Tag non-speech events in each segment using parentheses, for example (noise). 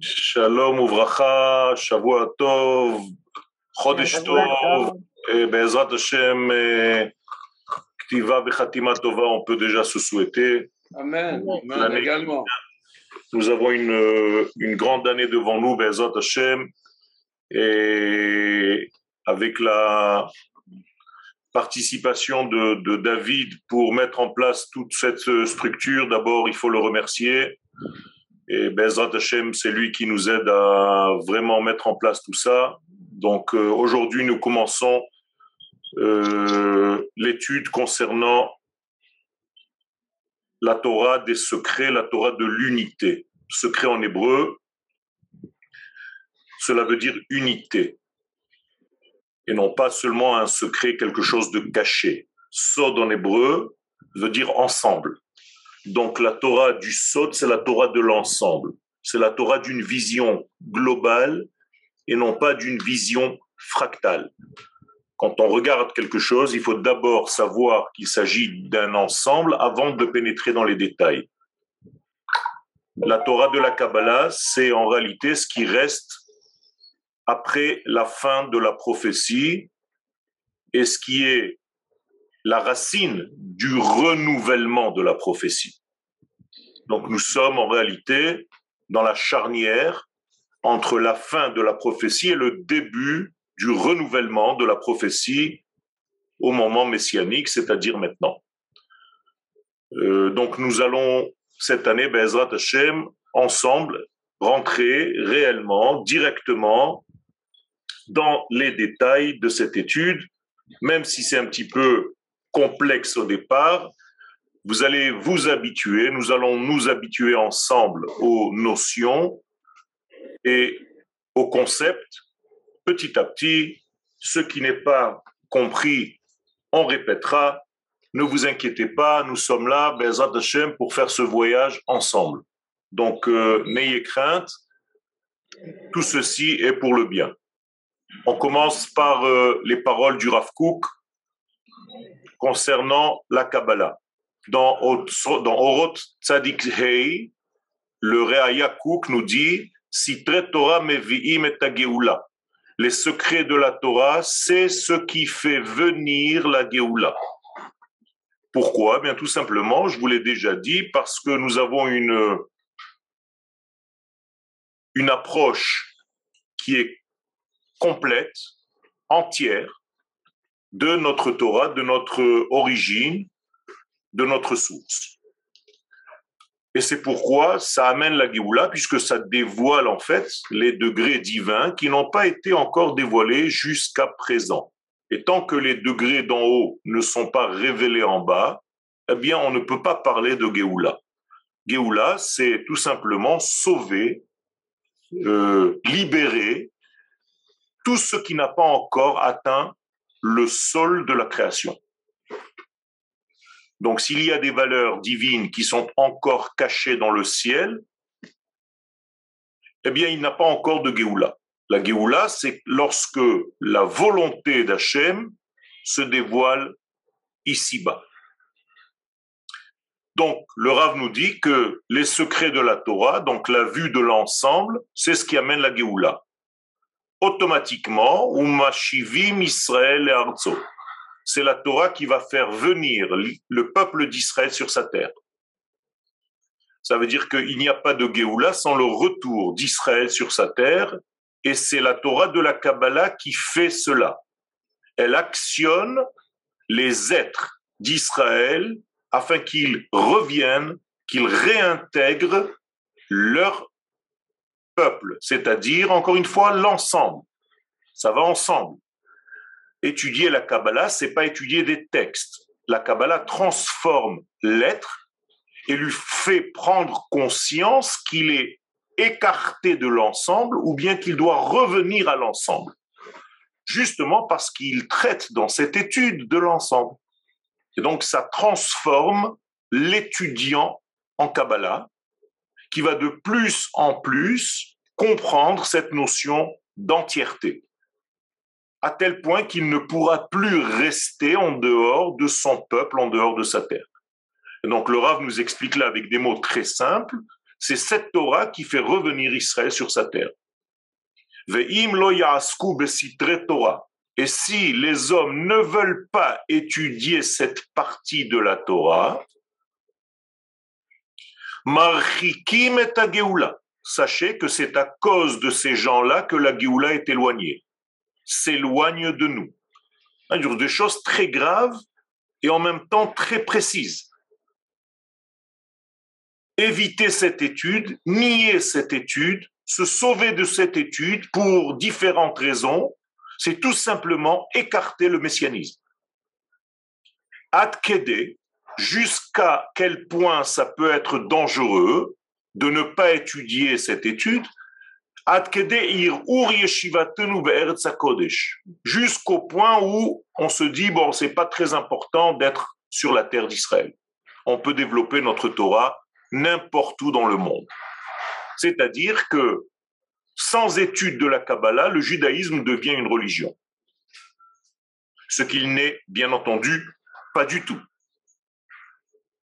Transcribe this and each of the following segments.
Shalom uvracha, Shavua Tov, Chodesh Tov, et Bezrat Hashem, Ktiva Bechatima Tova, on peut déjà se souhaiter. Amen. Amen également. Nous avons une, une grande année devant nous, Bezrat Hashem, et avec la participation de, de, David pour mettre en place toute cette structure, d'abord il faut le remercier. Et Bezrat Hashem, c'est lui qui nous aide à vraiment mettre en place tout ça. Donc euh, aujourd'hui, nous commençons euh, l'étude concernant la Torah des secrets, la Torah de l'unité. Secret en hébreu, cela veut dire unité. Et non pas seulement un secret, quelque chose de caché. Sod en hébreu veut dire ensemble. Donc la Torah du Sod, c'est la Torah de l'ensemble. C'est la Torah d'une vision globale et non pas d'une vision fractale. Quand on regarde quelque chose, il faut d'abord savoir qu'il s'agit d'un ensemble avant de pénétrer dans les détails. La Torah de la Kabbalah, c'est en réalité ce qui reste après la fin de la prophétie et ce qui est la racine du renouvellement de la prophétie. Donc nous sommes en réalité dans la charnière entre la fin de la prophétie et le début du renouvellement de la prophétie au moment messianique, c'est-à-dire maintenant. Euh, donc nous allons cette année, Bezrat Hashem, ensemble, rentrer réellement, directement dans les détails de cette étude, même si c'est un petit peu complexe au départ, vous allez vous habituer, nous allons nous habituer ensemble aux notions et aux concepts. Petit à petit, ce qui n'est pas compris, on répétera. Ne vous inquiétez pas, nous sommes là, Bezat Hashem, pour faire ce voyage ensemble. Donc, euh, n'ayez crainte, tout ceci est pour le bien. On commence par euh, les paroles du Rav Kook concernant la Kabbalah. Dans, dans Oroth Tzadik Hei, le Réa Kouk nous dit Si Torah mevi'im et Les secrets de la Torah, c'est ce qui fait venir la Geoula. Pourquoi? Bien tout simplement, je vous l'ai déjà dit, parce que nous avons une, une approche qui est complète, entière, de notre Torah, de notre origine, de notre source. Et c'est pourquoi ça amène la Géoula, puisque ça dévoile en fait les degrés divins qui n'ont pas été encore dévoilés jusqu'à présent. Et tant que les degrés d'en haut ne sont pas révélés en bas, eh bien, on ne peut pas parler de Géoula. Géoula, c'est tout simplement sauver, euh, libérer tout ce qui n'a pas encore atteint le sol de la création. Donc s'il y a des valeurs divines qui sont encore cachées dans le ciel, eh bien il n'a pas encore de Géoula. La Géoula, c'est lorsque la volonté d'Hachem se dévoile ici-bas. Donc, le Rav nous dit que les secrets de la Torah, donc la vue de l'ensemble, c'est ce qui amène la Géoula automatiquement, Umashivim Israël et Arzo. C'est la Torah qui va faire venir le peuple d'Israël sur sa terre. Ça veut dire qu'il n'y a pas de Géoula sans le retour d'Israël sur sa terre, et c'est la Torah de la Kabbalah qui fait cela. Elle actionne les êtres d'Israël afin qu'ils reviennent, qu'ils réintègrent leur peuple, c'est-à-dire, encore une fois, l'ensemble. Ça va ensemble. Étudier la Kabbalah, c'est pas étudier des textes. La Kabbalah transforme l'être et lui fait prendre conscience qu'il est écarté de l'ensemble ou bien qu'il doit revenir à l'ensemble. Justement parce qu'il traite dans cette étude de l'ensemble. Et donc ça transforme l'étudiant en Kabbalah qui va de plus en plus comprendre cette notion d'entièreté, à tel point qu'il ne pourra plus rester en dehors de son peuple, en dehors de sa terre. Et donc le Rav nous explique là avec des mots très simples c'est cette Torah qui fait revenir Israël sur sa terre. Et si les hommes ne veulent pas étudier cette partie de la Torah, et Sachez que c'est à cause de ces gens-là que la Géoula est éloignée, s'éloigne de nous. Des choses très graves et en même temps très précises. Éviter cette étude, nier cette étude, se sauver de cette étude pour différentes raisons, c'est tout simplement écarter le messianisme. Adkede, jusqu'à quel point ça peut être dangereux de ne pas étudier cette étude, jusqu'au point où on se dit bon c'est pas très important d'être sur la terre d'Israël. On peut développer notre Torah n'importe où dans le monde. C'est-à-dire que sans étude de la Kabbalah, le judaïsme devient une religion. Ce qu'il n'est, bien entendu, pas du tout.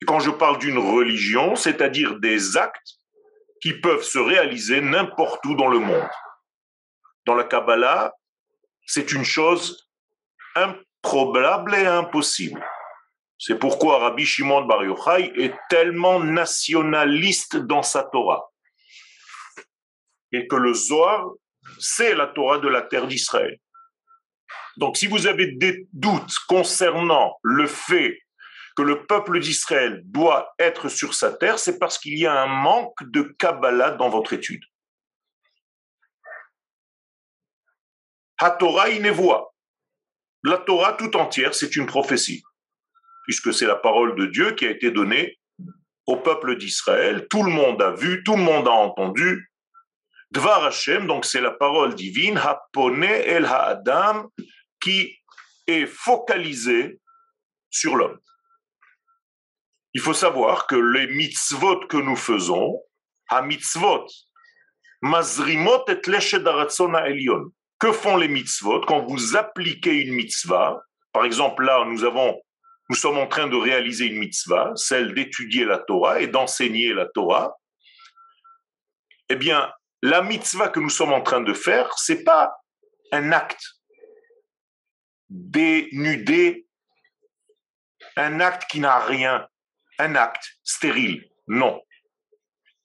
Quand je parle d'une religion, c'est-à-dire des actes qui peuvent se réaliser n'importe où dans le monde. Dans la Kabbalah, c'est une chose improbable et impossible. C'est pourquoi Rabbi Shimon Bar Yochai est tellement nationaliste dans sa Torah et que le Zohar, c'est la Torah de la terre d'Israël. Donc si vous avez des doutes concernant le fait que le peuple d'Israël doit être sur sa terre, c'est parce qu'il y a un manque de Kabbalah dans votre étude. HaTorah. La Torah tout entière, c'est une prophétie, puisque c'est la parole de Dieu qui a été donnée au peuple d'Israël. Tout le monde a vu, tout le monde a entendu, Dvar Hashem, donc c'est la parole divine, Hapone el Ha'adam, qui est focalisée sur l'homme. Il faut savoir que les mitzvot que nous faisons, ha mitzvot, mazrimot et elyon. Que font les mitzvot quand vous appliquez une mitzvah? Par exemple, là, nous avons, nous sommes en train de réaliser une mitzvah, celle d'étudier la Torah et d'enseigner la Torah. Eh bien, la mitzvah que nous sommes en train de faire, c'est pas un acte dénudé, un acte qui n'a rien, un acte stérile. Non.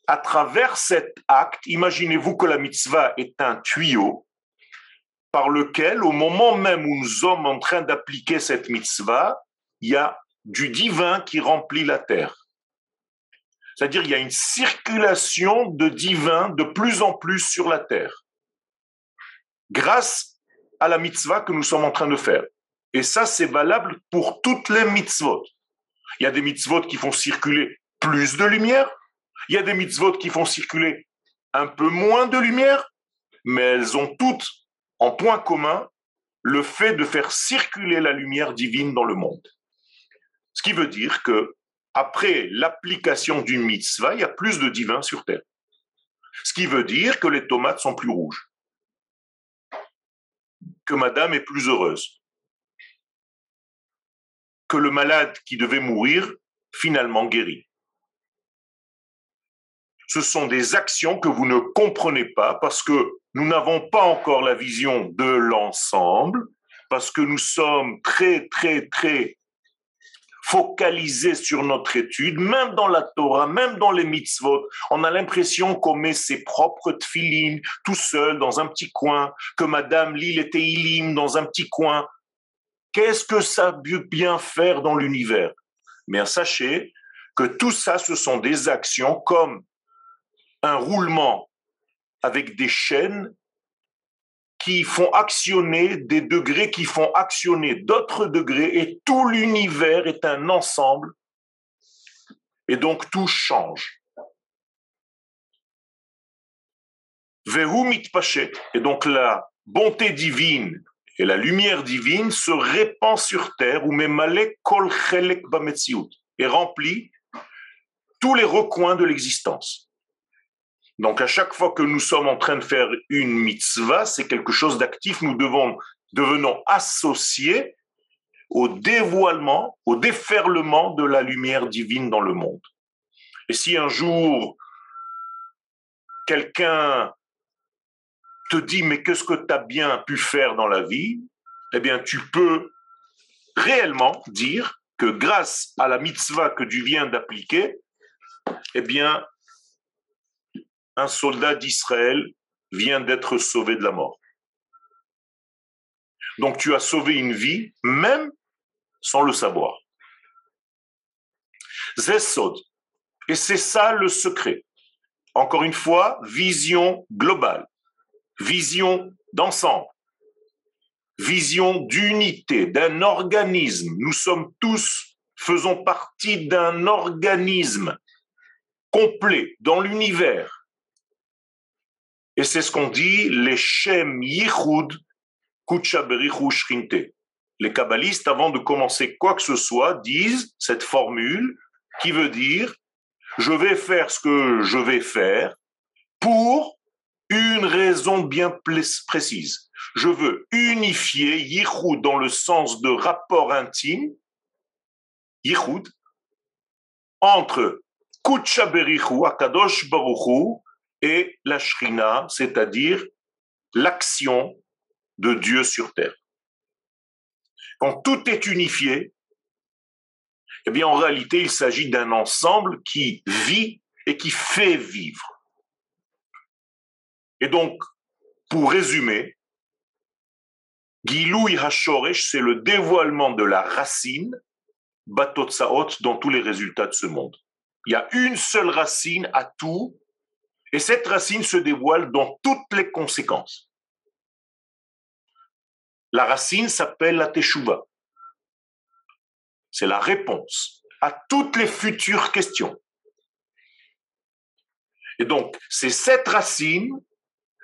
À travers cet acte, imaginez-vous que la mitzvah est un tuyau par lequel, au moment même où nous sommes en train d'appliquer cette mitzvah, il y a du divin qui remplit la terre. C'est-à-dire qu'il y a une circulation de divin de plus en plus sur la terre, grâce à la mitzvah que nous sommes en train de faire. Et ça, c'est valable pour toutes les mitzvot. Il y a des mitzvot qui font circuler plus de lumière, il y a des mitzvot qui font circuler un peu moins de lumière, mais elles ont toutes en point commun le fait de faire circuler la lumière divine dans le monde. Ce qui veut dire que après l'application d'une mitzvah, il y a plus de divin sur terre. Ce qui veut dire que les tomates sont plus rouges, que madame est plus heureuse, que le malade qui devait mourir finalement guérit. Ce sont des actions que vous ne comprenez pas parce que nous n'avons pas encore la vision de l'ensemble, parce que nous sommes très, très, très focalisé sur notre étude, même dans la Torah, même dans les mitzvot, on a l'impression qu'on met ses propres tfilines tout seul dans un petit coin, que Madame lit les Teilim dans un petit coin. Qu'est-ce que ça veut bien faire dans l'univers? Mais sachez que tout ça, ce sont des actions comme un roulement avec des chaînes qui font actionner des degrés qui font actionner d'autres degrés et tout l'univers est un ensemble et donc tout change. et donc la bonté divine et la lumière divine se répand sur terre, ou kol et remplit tous les recoins de l'existence. Donc à chaque fois que nous sommes en train de faire une mitzvah, c'est quelque chose d'actif. Nous devons devenons associés au dévoilement, au déferlement de la lumière divine dans le monde. Et si un jour quelqu'un te dit mais qu'est-ce que tu as bien pu faire dans la vie, eh bien tu peux réellement dire que grâce à la mitzvah que tu viens d'appliquer, eh bien un soldat d'Israël vient d'être sauvé de la mort. Donc tu as sauvé une vie même sans le savoir. Zesod. Et c'est ça le secret. Encore une fois, vision globale, vision d'ensemble, vision d'unité, d'un organisme. Nous sommes tous, faisons partie d'un organisme complet dans l'univers. Et c'est ce qu'on dit, les Shem Yichud Shrinte. Les kabbalistes, avant de commencer quoi que ce soit, disent cette formule qui veut dire je vais faire ce que je vais faire pour une raison bien précise. Je veux unifier Yichud dans le sens de rapport intime, Yichud, entre Kucha Akadosh Baruchu, et la Shrina, c'est-à-dire l'action de Dieu sur terre. Quand tout est unifié, eh bien en réalité il s'agit d'un ensemble qui vit et qui fait vivre. Et donc, pour résumer, Giloui Hashoresh, c'est le dévoilement de la racine, Batotsaot, dans tous les résultats de ce monde. Il y a une seule racine à tout, et cette racine se dévoile dans toutes les conséquences. La racine s'appelle la teshuva. C'est la réponse à toutes les futures questions. Et donc, c'est cette racine,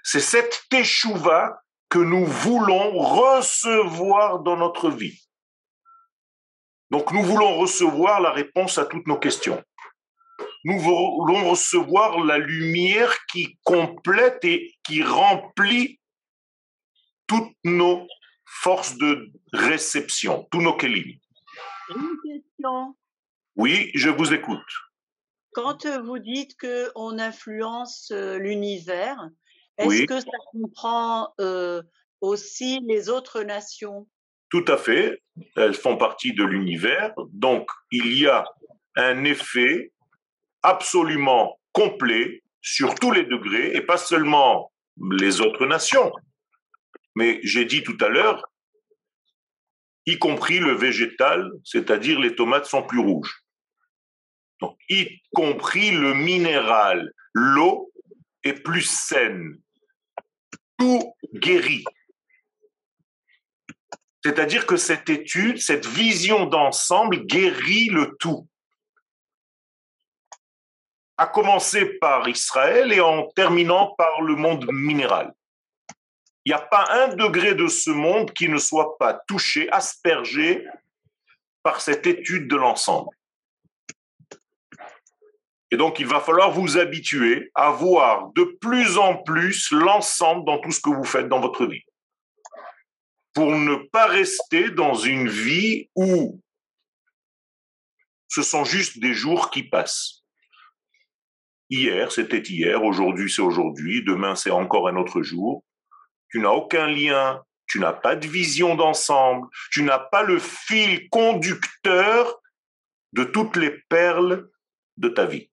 c'est cette teshuva que nous voulons recevoir dans notre vie. Donc, nous voulons recevoir la réponse à toutes nos questions. Nous voulons recevoir la lumière qui complète et qui remplit toutes nos force de réception, tous nos kelim. Une question. Oui, je vous écoute. Quand vous dites qu'on influence euh, l'univers, est-ce que ça comprend euh, aussi les autres nations? Tout à fait. Elles font partie de l'univers. Donc, il y a un effet absolument complet sur tous les degrés et pas seulement les autres nations. Mais j'ai dit tout à l'heure, y compris le végétal, c'est-à-dire les tomates sont plus rouges. Donc, y compris le minéral, l'eau est plus saine. Guérit. C'est-à-dire que cette étude, cette vision d'ensemble guérit le tout. À commencer par Israël et en terminant par le monde minéral. Il n'y a pas un degré de ce monde qui ne soit pas touché, aspergé par cette étude de l'ensemble. Et donc, il va falloir vous habituer à voir de plus en plus l'ensemble dans tout ce que vous faites dans votre vie. Pour ne pas rester dans une vie où ce sont juste des jours qui passent. Hier, c'était hier, aujourd'hui, c'est aujourd'hui, demain, c'est encore un autre jour tu n'as aucun lien, tu n'as pas de vision d'ensemble, tu n'as pas le fil conducteur de toutes les perles de ta vie.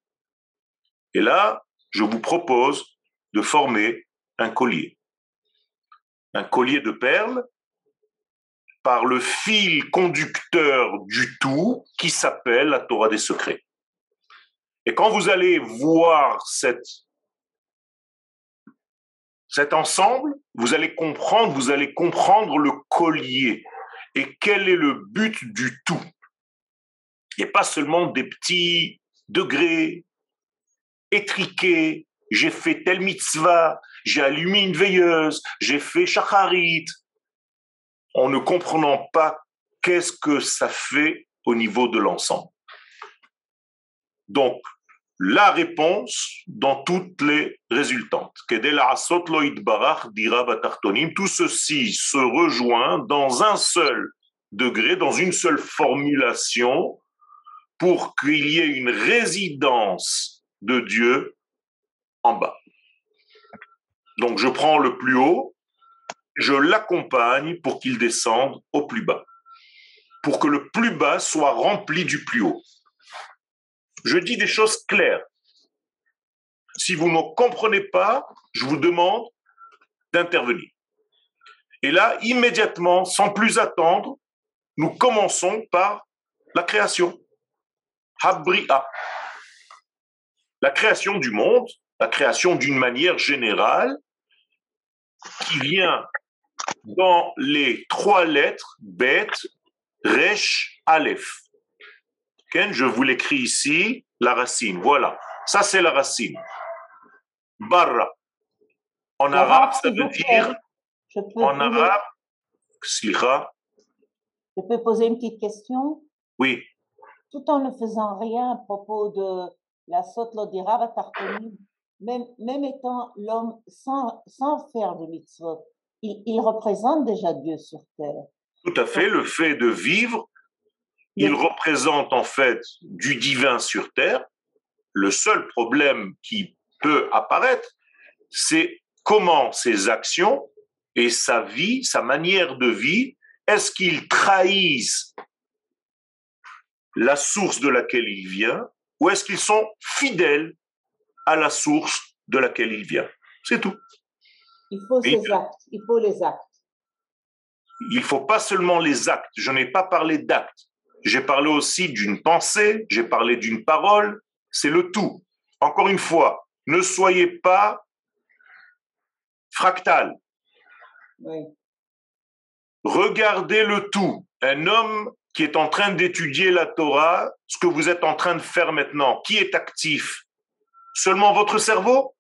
Et là, je vous propose de former un collier. Un collier de perles par le fil conducteur du tout qui s'appelle la Torah des secrets. Et quand vous allez voir cet ensemble, vous allez comprendre, vous allez comprendre le collier et quel est le but du tout. A pas seulement des petits degrés étriqués. J'ai fait tel mitzvah, j'ai allumé une veilleuse, j'ai fait shacharit. En ne comprenant pas qu'est-ce que ça fait au niveau de l'ensemble. Donc, la réponse dans toutes les résultantes. Tout ceci se rejoint dans un seul degré, dans une seule formulation, pour qu'il y ait une résidence de Dieu en bas. Donc je prends le plus haut, je l'accompagne pour qu'il descende au plus bas, pour que le plus bas soit rempli du plus haut. Je dis des choses claires. Si vous ne comprenez pas, je vous demande d'intervenir. Et là, immédiatement, sans plus attendre, nous commençons par la création. Habria. La création du monde, la création d'une manière générale, qui vient dans les trois lettres Bet, Resh, Aleph. je vous l'écris ici, la racine. Voilà. Ça, c'est la racine. Barra. En arabe, ça veut dire. En arabe, slicha. Je peux poser une petite question? Oui. Tout en ne faisant rien à propos de la Sotlodira même, même étant l'homme sans, sans faire de mitzvot, il, il, représente déjà Dieu sur terre. Tout à fait. Le fait de vivre, il représente en fait du divin sur terre. Le seul problème qui peut apparaître, c'est comment ses actions et sa vie, sa manière de vie, est-ce qu'ils trahissent la source de laquelle il vient ou est-ce qu'ils sont fidèles à la source de laquelle il vient C'est tout. Il faut ces actes, il faut les actes. Il ne faut pas seulement les actes. Je n'ai pas parlé d'actes. J'ai parlé aussi d'une pensée, j'ai parlé d'une parole. C'est le tout. Encore une fois, ne soyez pas fractal. Regardez le tout. Un homme qui est en train d'étudier la Torah, ce que vous êtes en train de faire maintenant, qui est actif? Seulement votre cerveau?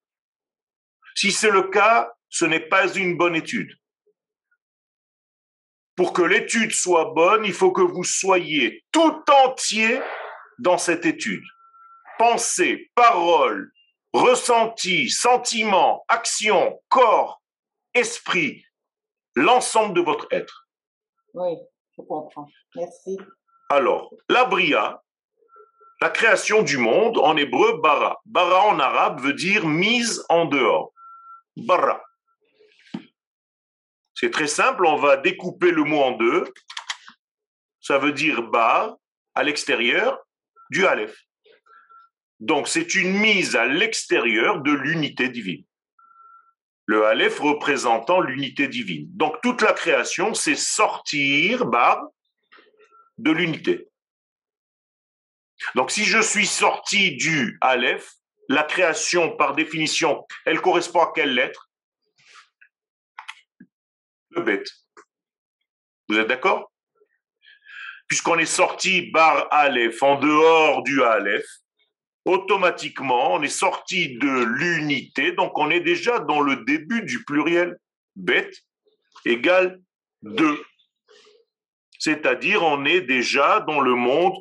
Si c'est le cas, ce n'est pas une bonne étude. Pour que l'étude soit bonne, il faut que vous soyez tout entier dans cette étude. Pensée, parole, ressenti, sentiment, action, corps, esprit, l'ensemble de votre être. Oui, je comprends. Merci. Alors, la bria, la création du monde, en hébreu, bara. Bara en arabe veut dire mise en dehors. Bara. C'est très simple, on va découper le mot en deux. Ça veut dire bar à l'extérieur du aleph. Donc c'est une mise à l'extérieur de l'unité divine. Le aleph représentant l'unité divine. Donc toute la création, c'est sortir bar de l'unité. Donc si je suis sorti du aleph, la création par définition, elle correspond à quelle lettre? Le bête. Vous êtes d'accord? Puisqu'on est sorti bar aleph en dehors du aleph, automatiquement, on est sorti de l'unité, donc on est déjà dans le début du pluriel. Bête égale 2. C'est-à-dire, on est déjà dans le monde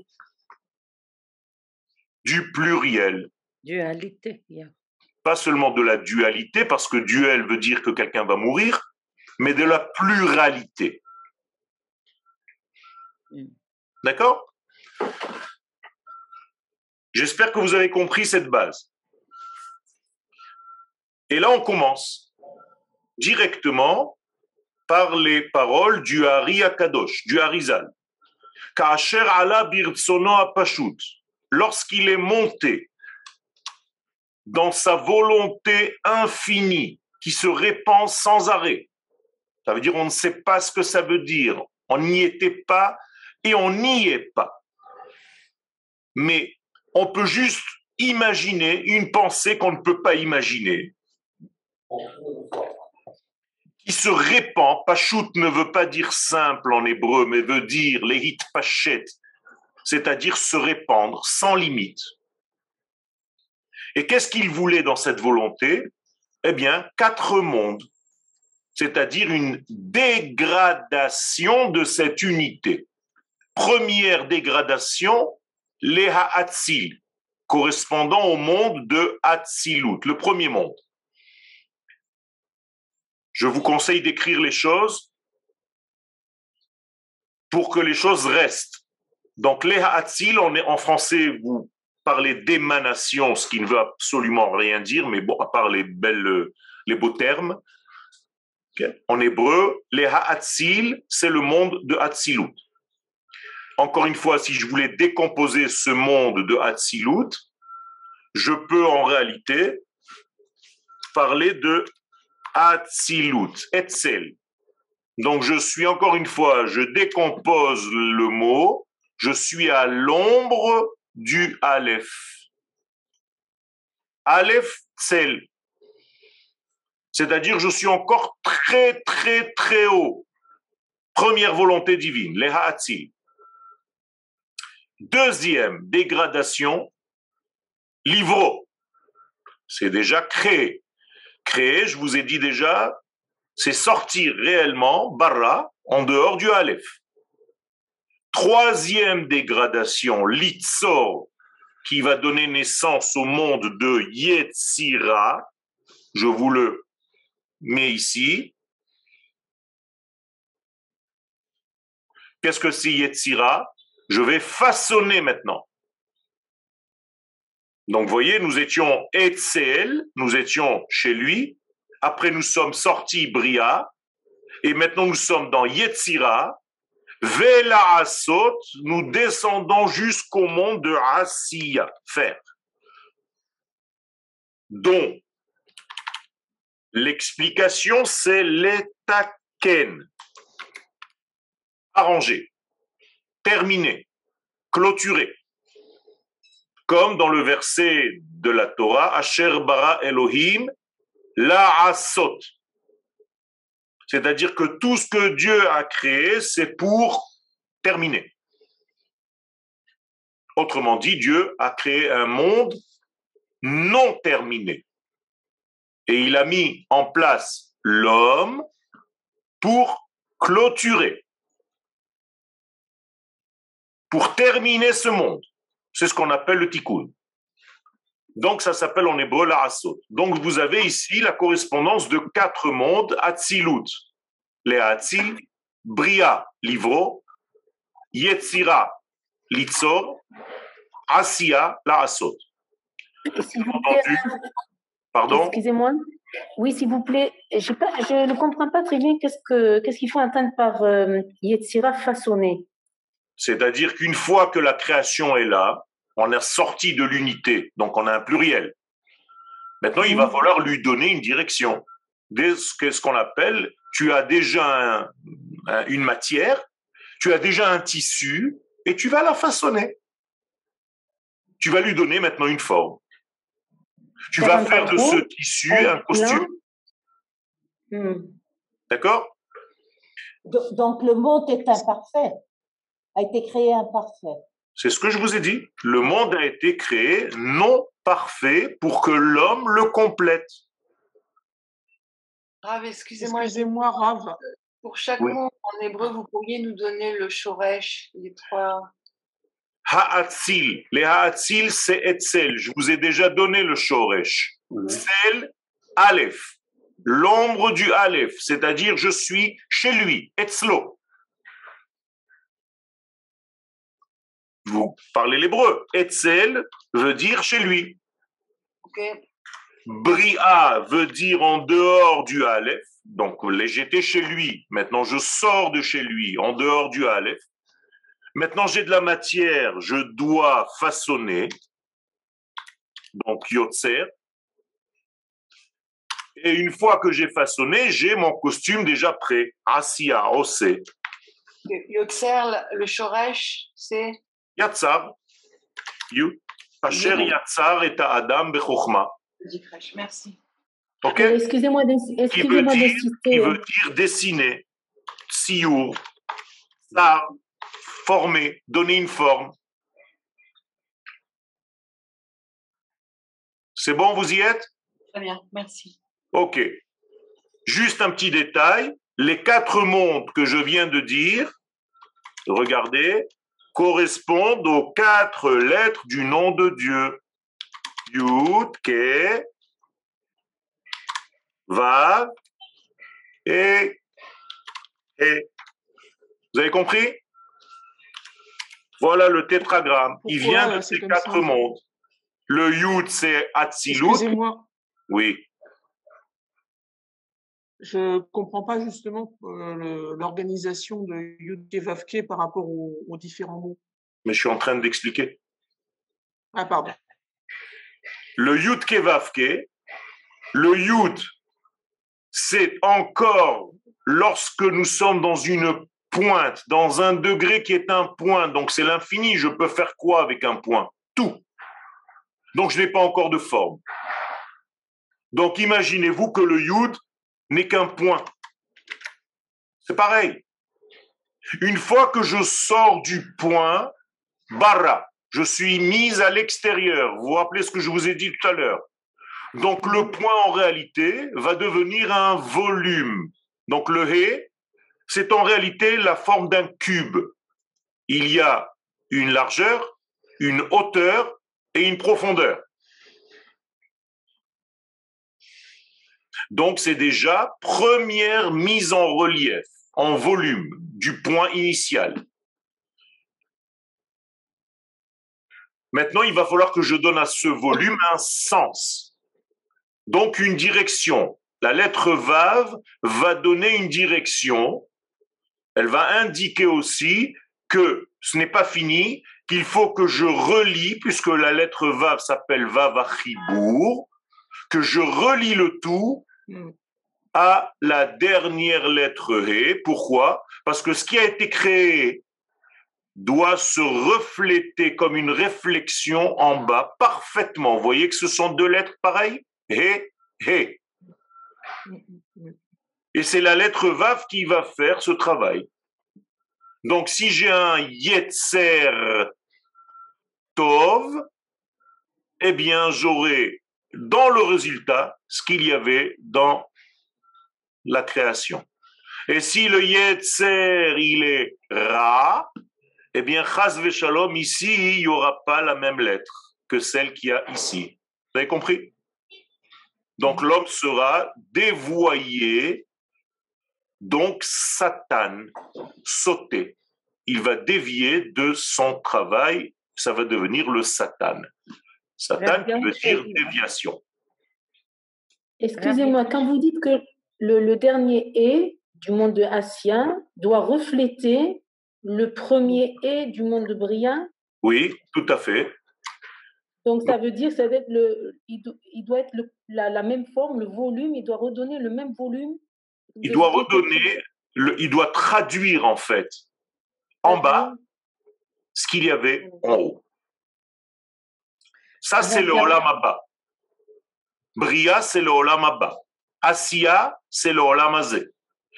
du pluriel. Dualité. Pas seulement de la dualité, parce que duel veut dire que quelqu'un va mourir, mais de la pluralité. Mm. D'accord? J'espère que vous avez compris cette base. Et là, on commence directement par les paroles du Hari Akadosh, du Harizal. Kacher ala birtsono apashut, lorsqu'il est monté dans sa volonté infinie qui se répand sans arrêt. Ça veut dire on ne sait pas ce que ça veut dire. On n'y était pas et on n'y est pas. Mais on peut juste imaginer une pensée qu'on ne peut pas imaginer, qui se répand. Pachout ne veut pas dire simple en hébreu, mais veut dire hit pachet, c'est-à-dire se répandre sans limite. Et qu'est-ce qu'il voulait dans cette volonté? Eh bien, quatre mondes, c'est-à-dire une dégradation de cette unité. Première dégradation, les Ha'atzil, correspondant au monde de Hatzilut, le premier monde. Je vous conseille d'écrire les choses pour que les choses restent. Donc les Ha'atzil, en français, vous parlez d'émanation, ce qui ne veut absolument rien dire, mais bon, à part les les beaux termes. En hébreu, les Ha'atzil, c'est le monde de Hatzilut. Encore une fois, si je voulais décomposer ce monde de Hatzilut, je peux en réalité parler de Hatzilut, Etzel. Donc je suis encore une fois, je décompose le mot, je suis à l'ombre du Aleph. Aleph Tzel. C'est-à-dire, je suis encore très, très, très haut. Première volonté divine, les Ha'atzil. Deuxième dégradation, livro. C'est déjà créé. Créé, je vous ai dit déjà, c'est sortir réellement, barra, en dehors du Aleph. Troisième dégradation, litzor, qui va donner naissance au monde de Yetzira. Je vous le mais ici, qu'est-ce que c'est Yetzira? Je vais façonner maintenant. Donc, vous voyez, nous étions Etzel, nous étions chez lui. Après, nous sommes sortis Bria. Et maintenant, nous sommes dans Yetzira. Vela Asot, nous descendons jusqu'au monde de Asiya, faire. Donc, L'explication, c'est l'étaken. Arrangé, terminé, clôturé. Comme dans le verset de la Torah, Asher bara Elohim la asot. C'est-à-dire que tout ce que Dieu a créé, c'est pour terminer. Autrement dit, Dieu a créé un monde non terminé et il a mis en place l'homme pour clôturer, pour terminer ce monde. C'est ce qu'on appelle le tikkun. Donc ça s'appelle en hébreu la asot. Donc vous avez ici la correspondance de quatre mondes Atzilut, les Atzil, Bria, Livro, Yetzira, Litzor, Asiya, la asot. Pardon Excusez-moi. Oui, s'il vous plaît. Je, pas, je ne comprends pas très bien qu'est-ce que qu'est-ce qu'il faut entendre par euh, Yetzira façonné. C'est-à-dire qu'une fois que la création est là, on est sorti de l'unité, donc on a un pluriel. Maintenant, il va falloir lui donner une direction. Qu'est-ce qu'on appelle Tu as déjà une matière, tu as déjà un tissu, et tu vas la façonner. Tu vas lui donner maintenant une forme. Tu vas faire de ce tissu un costume. Hmm. D'accord? Donc le monde est imparfait, a été créé imparfait. C'est ce que je vous ai dit. Le monde a été créé non parfait pour que l'homme le complète. Rav, excusez-moi, excusez-moi, Rav. Pour chaque mot en hébreu, vous pourriez nous donner le shoresh, les trois. Ha'atzil. Les Ha'atzil, c'est Etzel. Je vous ai déjà donné le Shoresh. Etzel, Aleph. L'ombre du Aleph, c'est-à-dire je suis chez lui, Etzlo. Vous parlez l'hébreu. Etzel veut dire chez lui. Bria veut dire en dehors du Aleph. Donc j'étais chez lui. Maintenant je sors de chez lui, en dehors du Aleph. Maintenant, j'ai de la matière, je dois façonner. Donc, yotzer. Et une fois que j'ai façonné, j'ai mon costume déjà prêt. Asiya, osé. Yotzer, le shoresh, c'est Yatsar. You. Asher Yatsar et Adam bechokma. Merci. Ok? Euh, Excusez-moi excusez-moi Qui veut dire dessiner. Siour. Sar former, donner une forme. C'est bon, vous y êtes? Très bien, merci. Ok. Juste un petit détail. Les quatre mondes que je viens de dire, regardez, correspondent aux quatre lettres du nom de Dieu. Yud, Ke, Va, et, et. Vous avez compris? Voilà le tétragramme. Il vient de ces quatre mondes. Le Yud, c'est Atzilut. Excusez-moi. Oui. Je comprends pas justement euh, l'organisation de Yud Vavke par rapport aux, différents mots. Mais je suis en train d'expliquer. Ah, pardon. Le Yud Kevavke, le Yud, c'est encore lorsque nous sommes dans une pointe, dans un degré qui est un point, donc c'est l'infini, je peux faire quoi avec un point? Tout. Donc je n'ai pas encore de forme. Donc imaginez-vous que le Yud n'est qu'un point. C'est pareil. Une fois que je sors du point, bara, je suis mise à l'extérieur. Vous vous rappelez ce que je vous ai dit tout à l'heure. Donc le point en réalité va devenir un volume. Donc le hé, c'est en réalité la forme d'un cube. Il y a une largeur, une hauteur et une profondeur. Donc c'est déjà première mise en relief, en volume du point initial. Maintenant, il va falloir que je donne à ce volume un sens. Donc une direction. La lettre Vav va donner une direction. Elle va indiquer aussi que ce n'est pas fini, qu'il faut que je relie, puisque la lettre Vav s'appelle Vav Achibour, que je relie le tout. À la dernière lettre He. Pourquoi? Parce que ce qui a été créé doit se refléter comme une réflexion en bas parfaitement. Vous voyez que ce sont deux lettres pareilles? He, He. Et c'est la lettre Vav qui va faire ce travail. Donc si j'ai un Yetzer Tov, eh bien j'aurai dans le résultat ce qu'il y avait dans la création. Et si le Yetzer, il est Ra, eh bien, Chaz Shalom, ici, il n'y aura pas la même lettre que celle qu'il y a ici. Vous avez compris? Donc, l'homme sera dévoyé, donc Satan, sauté. Il va dévier de son travail, ça va devenir le Satan. Satan qui veut dire déviation. Excusez-moi, quand vous dites que le, dernier est du monde de Hassien doit refléter le premier est du monde de brillant Oui, tout à fait. Donc ça veut dire, ça être le, il, doit, être la, même forme, le volume, il doit redonner le même volume. Il doit redonner, le, il doit traduire en fait en bas ce qu'il y avait en haut. Ça, c'est le Olam Abba. Bria, c'est le Olam Abba. Asiya, c'est le Olam Azé.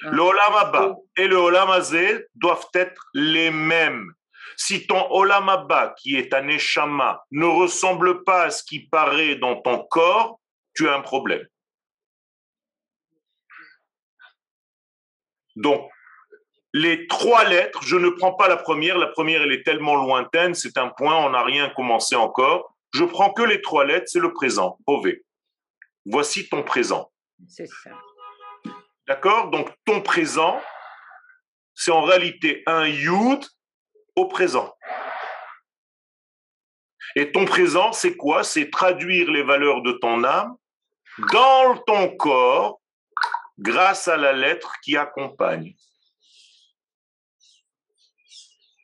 Ah. Le Olam Abba et le Olam Azé doivent être les mêmes. Si ton Olam Abba, qui est un Neshama, ne ressemble pas à ce qui paraît dans ton corps, tu as un problème. Donc, les trois lettres, je ne prends pas la première, la première elle est tellement lointaine, c'est un point, on n'a rien commencé encore. Je prends que les trois lettres, c'est le présent, OV. Voici ton présent. C'est ça. D'accord? Donc ton présent, c'est en réalité un yud au présent. Et ton présent, c'est quoi? C'est traduire les valeurs de ton âme dans ton corps grâce à la lettre qui accompagne.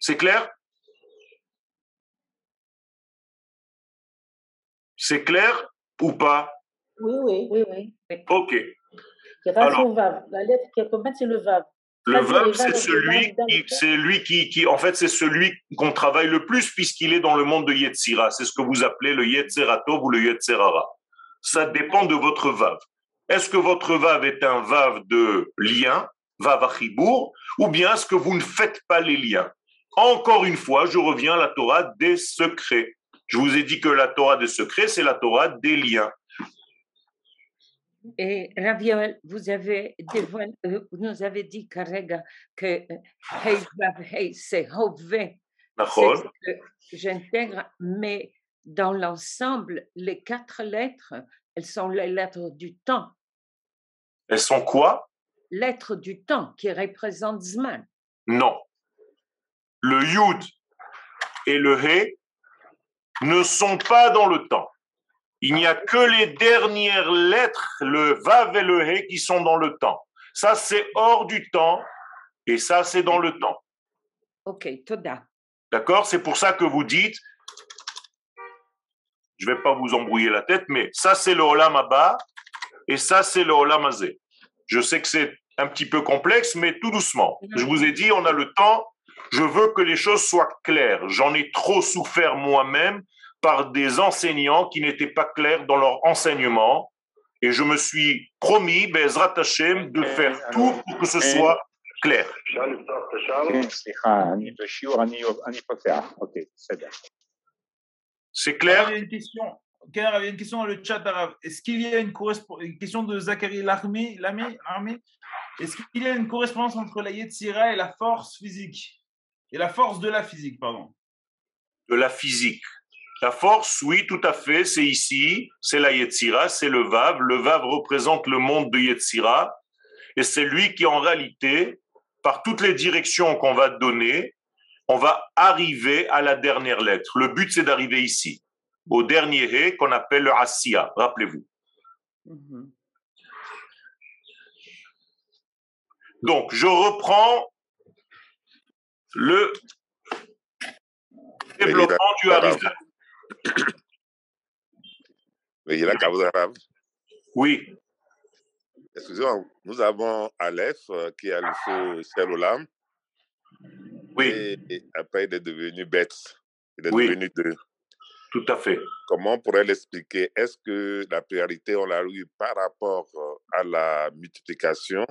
C'est clair? C'est clair ou pas? Oui, oui, oui, oui. Ok. Alors, La lettre qui accompagne, c'est le Vav. Le Vav, c'est celui, qui, c'est lui qui, qui, en fait, c'est celui qu'on travaille le plus puisqu'il est dans le monde de Yetzira. C'est ce que vous appelez le Yetzeratov ou le Yetzerara. Ça dépend de votre Vav. Est-ce que votre Vav est un Vav de lien, Vav Achibour, ou bien est-ce que vous ne faites pas les liens? Encore une fois, je reviens à la Torah des secrets. Je vous ai dit que la Torah des secrets, c'est la Torah des liens. Et Raviol, vous avez euh, vous nous avez dit Karega que Hey c'est Hove. J'intègre, mais dans l'ensemble, les quatre lettres, elles sont les lettres du temps. Elles sont quoi? Lettres du temps qui représentent Zman. Non. Le Yud et le He ne sont pas dans le temps. Il n'y a que les dernières lettres, le vav et le he, qui sont dans le temps. Ça, c'est hors du temps et ça, c'est dans le temps. Ok, toda. D'accord? C'est pour ça que vous dites, je ne vais pas vous embrouiller la tête, mais ça, c'est le Olam Abba et ça, c'est le Olam Azé. Je sais que c'est un petit peu complexe, mais tout doucement. Je vous ai dit, on a le temps. Je veux que les choses soient claires. J'en ai trop souffert moi-même par des enseignants qui n'étaient pas clairs dans leur enseignement. Et je me suis promis, Bezrat Hashem, de faire tout pour que ce soit clair. C'est clair Il y a une question. il y a une question dans le chat arabe. Est-ce qu'il y a une, une question de Zachary l'armée Est-ce qu'il y a une correspondance entre la Yetzira et la force physique? Et la force de la physique, pardon. De la physique. La force, oui, tout à fait, c'est ici, c'est la Yetzira, c'est le Vav. Le Vav représente le monde de Yetzira, et c'est lui qui, en réalité, par toutes les directions qu'on va donner, on va arriver à la dernière lettre. Le but, c'est d'arriver ici, au dernier He qu'on appelle le Asiya, rappelez-vous. Mhm. Donc, je reprends le développement du Harizal. Oui. Excusez-moi, nous avons Aleph euh, qui a le feu Olam. Oui. Et, après, il est devenu bête. Il est oui. devenu deux. Tout à fait. Comment on pourrait l'expliquer? Est-ce que la priorité, on l'a eu par rapport euh, à la multiplication?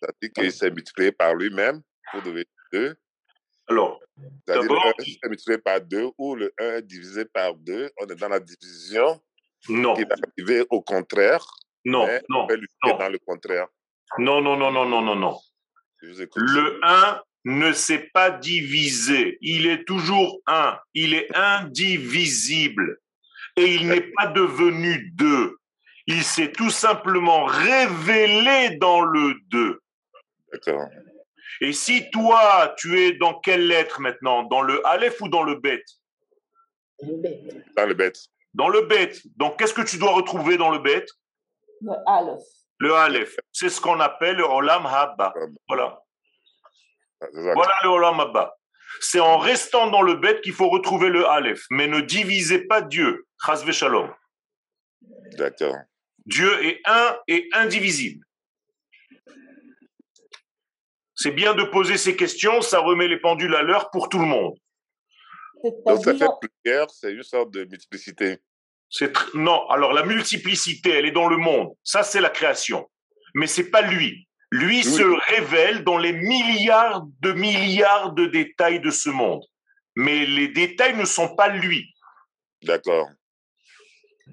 C'est-à-dire qu'il s'est multiplié par lui-même pour devenir deux alors, c'est-à-dire le 1 est multiplié par 2 ou le 1 est divisé par 2. On est dans la division non. qui va arriver au contraire. Non, non, non. dans le contraire. Non, non, non, non, non, non, non. Le 1 ne s'est pas divisé. Il est toujours 1. Il est indivisible. Et il n'est pas devenu 2. Il s'est tout simplement révélé dans le 2. D'accord. Et si toi, tu es dans quelle lettre maintenant? Dans le Aleph ou dans le Bet? Dans le Bet. Dans le Bet. Donc, qu'est-ce que tu dois retrouver dans le Bet? Le Aleph. Le Aleph. C'est ce qu'on appelle le Olam Haba. Voilà. Voilà le Olam Haba. C'est en restant dans le Bet qu'il faut retrouver le Aleph. Mais ne divisez pas Dieu. Chazve Shalom. D'accord. Dieu est un et indivisible. C'est bien de poser ces questions, ça remet les pendules à l'heure pour tout le monde. Donc ça fait plusieurs, c'est une sorte de multiplicité. Non, alors la multiplicité, elle est dans le monde. Ça, c'est la création. Mais c'est pas lui. Lui se révèle dans les milliards de milliards de détails de ce monde. Mais les détails ne sont pas lui. D'accord.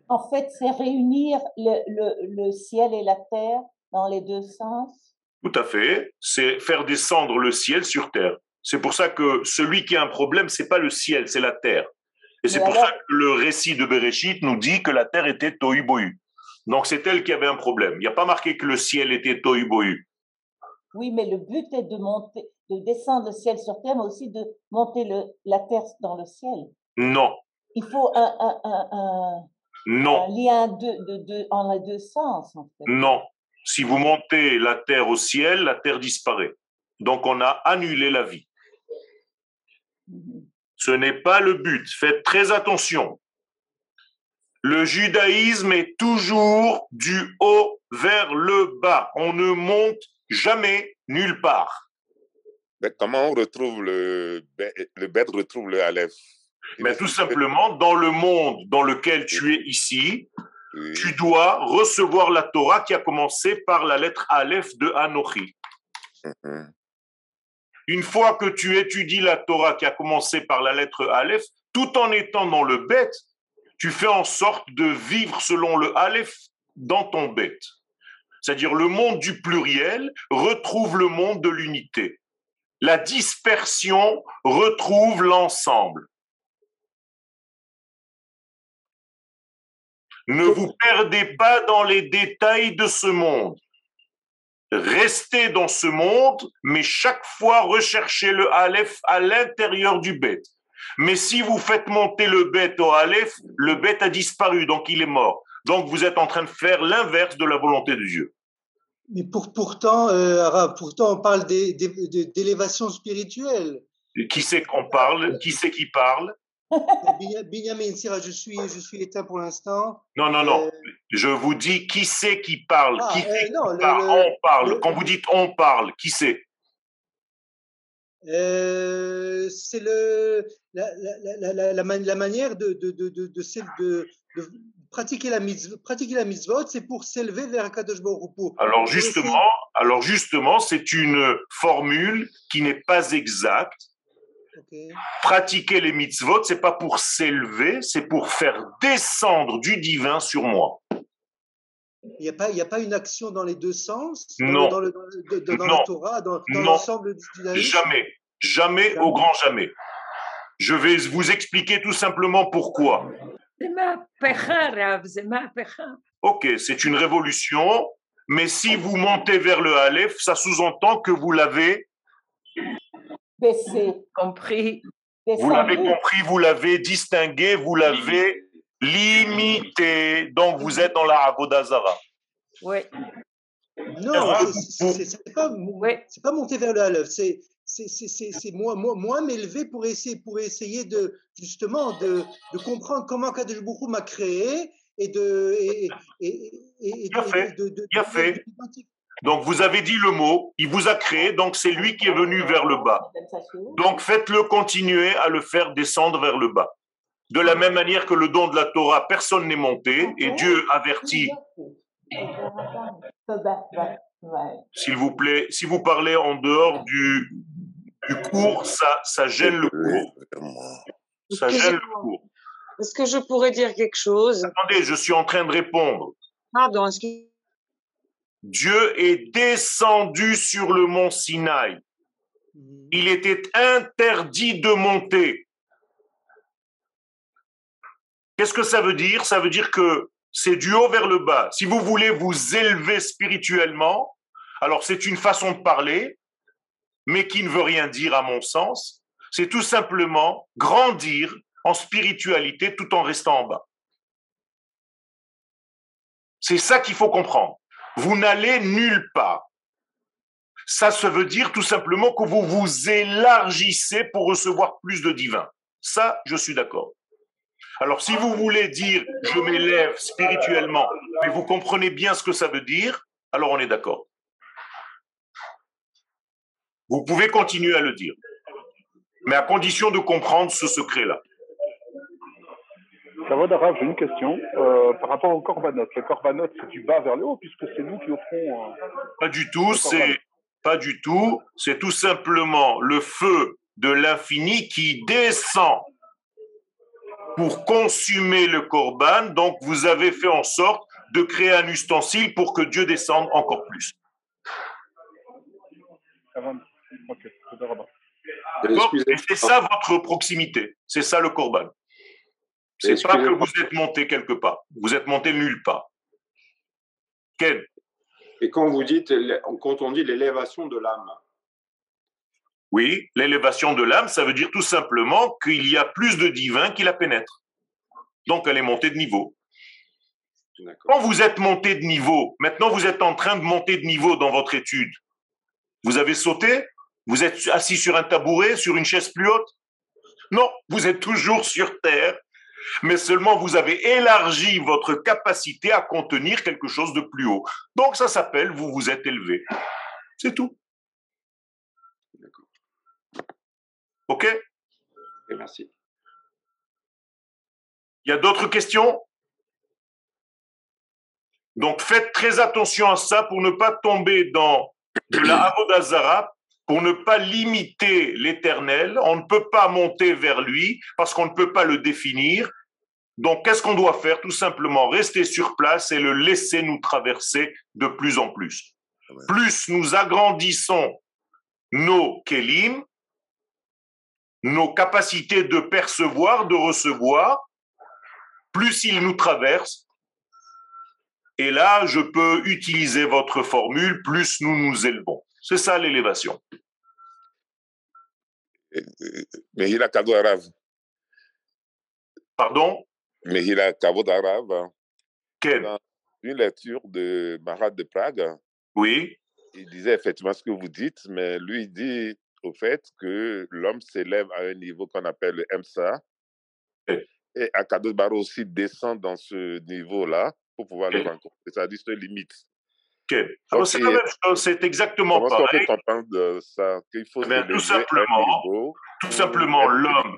En fait, c'est réunir le, le, le ciel et la terre dans les deux sens. Tout à fait. C'est faire descendre le ciel sur terre. C'est pour ça que celui qui a un problème, c'est pas le ciel, c'est la terre. Et c'est pour ça que le récit de Bereshit nous dit que la terre était tohu bohu. Donc c'est elle qui avait un problème. Il n'y a pas marqué que le ciel était tohu bohu. Oui, mais le but est de monter, de descendre le ciel sur terre, mais aussi de monter le, la terre dans le ciel. Non. Il faut un, un, un, un non. lien de, de, de, en les deux sens. En fait. Non. Si vous montez la terre au ciel, la terre disparaît. Donc on a annulé la vie. Ce n'est pas le but. Faites très attention. Le judaïsme est toujours du haut vers le bas. On ne monte jamais nulle part. Mais comment on retrouve le, le bête retrouve le Aleph Mais tout simplement, dans le monde dans lequel tu es ici, tu dois recevoir la Torah qui a commencé par la lettre Aleph de Anochi. Mhm. Une fois que tu étudies la Torah qui a commencé par la lettre Aleph, tout en étant dans le bête, tu fais en sorte de vivre selon le Aleph dans ton bête. C'est-à-dire le monde du pluriel retrouve le monde de l'unité. La dispersion retrouve l'ensemble. Ne vous perdez pas dans les détails de ce monde. Restez dans ce monde, mais chaque fois recherchez le Aleph à l'intérieur du bête. Mais si vous faites monter le bête au Aleph, le bête a disparu, donc il est mort. Donc vous êtes en train de faire l'inverse de la volonté de Dieu. Mais pour, pourtant, euh, pourtant, on parle d'élévation spirituelle. Qui c'est qu'on parle? Qui c'est qui parle? Binyamin je suis, je suis éteint pour l'instant. Non, non, non. Euh, je vous dis qui c'est qui parle. Ah, qui euh, parle On parle. Quand vous dites on parle, qui c'est? Euh, c'est le la, la, la, la, manière de, de, de, de, de, pratiquer la mitzvot, pratiquer la mitzvot, c'est pour s'élever vers Kadosh Baruch Alors justement, alors justement, c'est une formule qui n'est pas exacte. Pratiquer les mitzvot, c'est pas pour s'élever, c'est pour faire descendre du divin sur moi. Il n'y a, pas, il a pas une action dans les deux sens? Non. Dans, le, dans, la Torah, dans, l'ensemble du judaïsme? Jamais. Jamais, au grand jamais. Je vais vous expliquer tout simplement pourquoi. Ok, c'est une révolution, mais si vous montez vers le Aleph, ça sous-entend que vous l'avez baissé, compris. Vous l'avez compris, vous l'avez distingué, vous l'avez limité. Donc vous êtes dans la Avodazara. Oui. Non, c'est pas, pas monter vers le Aleph, c'est c'est moi, moi, moi m'élever pour essayer, pour essayer de justement de, de comprendre comment Kadesh m'a créé et de et, et, et, Bien fait. De, de, Bien fait. Donc vous avez dit le mot, il vous a créé, donc c'est lui qui est venu vers le bas. Donc faites-le continuer à le faire descendre vers le bas. De la même manière que le don de la Torah, personne n'est monté et Dieu avertit. S'il vous plaît, si vous parlez en dehors du, du cours, ça, ça gêne le cours. Ça gêne le cours. Est-ce que je pourrais dire quelque chose? Attendez, je suis en train de répondre. Pardon, est-ce que... Dieu est descendu sur le mont Sinaï. Mhm. Il était interdit de monter. Qu'est-ce que ça veut dire? Ça veut dire que c'est du haut vers le bas. Si vous voulez vous élever spirituellement, alors c'est une façon de parler, mais qui ne veut rien dire à mon sens. C'est tout simplement grandir en spiritualité tout en restant en bas. C'est ça qu'il faut comprendre. Vous n'allez nulle part. Ça, se veut dire tout simplement que vous vous élargissez pour recevoir plus de divin. Ça, je suis d'accord. Alors, si vous voulez dire je m'élève spirituellement, mais vous comprenez bien ce que ça veut dire, alors on est d'accord. Vous pouvez continuer à le dire, mais à condition de comprendre ce secret-là. Arabe, j'ai une question euh, par rapport au korbanot. Le korbanot, c'est du bas vers le haut puisque c'est nous qui offrons. Euh, pas du tout, c'est pas du tout. C'est tout simplement le feu de l'infini qui descend pour consumer le korban. Donc, vous avez fait en sorte de créer un ustensile pour que Dieu descende encore plus. C'est ça votre proximité. C'est ça le korban. C'est pas que vous êtes monté quelque part. Vous êtes monté nulle part. Quel Et quand vous dites, quand on dit l'élévation de l'âme. Oui, l'élévation de l'âme, ça veut dire tout simplement qu'il y a plus de divin qui la pénètre. Donc elle est montée de niveau. Quand vous êtes monté de niveau, maintenant vous êtes en train de monter de niveau dans votre étude. Vous avez sauté? Vous êtes assis sur un tabouret, sur une chaise plus haute? Non, vous êtes toujours sur terre mais seulement vous avez élargi votre capacité à contenir quelque chose de plus haut. Donc ça s'appelle vous vous êtes élevé. C'est tout. D'accord. OK? Merci. Il y a d'autres questions? Donc faites très attention à ça pour ne pas tomber dans de la Avodazara, pour ne pas limiter l'éternel. On ne peut pas monter vers lui parce qu'on ne peut pas le définir. Donc, qu'est-ce qu'on doit faire? Tout simplement rester sur place et le laisser nous traverser de plus en plus. Plus nous agrandissons nos kelim, nos capacités de percevoir, de recevoir, plus il nous traverse. Et là, je peux utiliser votre formule, plus nous nous élevons. C'est ça l'élévation. Mais il a cadeau arabe. Pardon? Mais il a Kavod Arabe. Quel? Une lecture de Marat de Prague. Oui. Il disait effectivement ce que vous dites, mais lui, dit au fait que l'homme s'élève à un niveau qu'on appelle le MSA. Et Akadosh Baro aussi descend dans ce niveau-là pour pouvoir le rencontrer. C'est-à-dire, se limite. Alors, c'est la même chose, c'est exactement Comment pareil. on peut comprendre de ça? Faut Eh bien, se tout simplement, tout simplement, l'homme,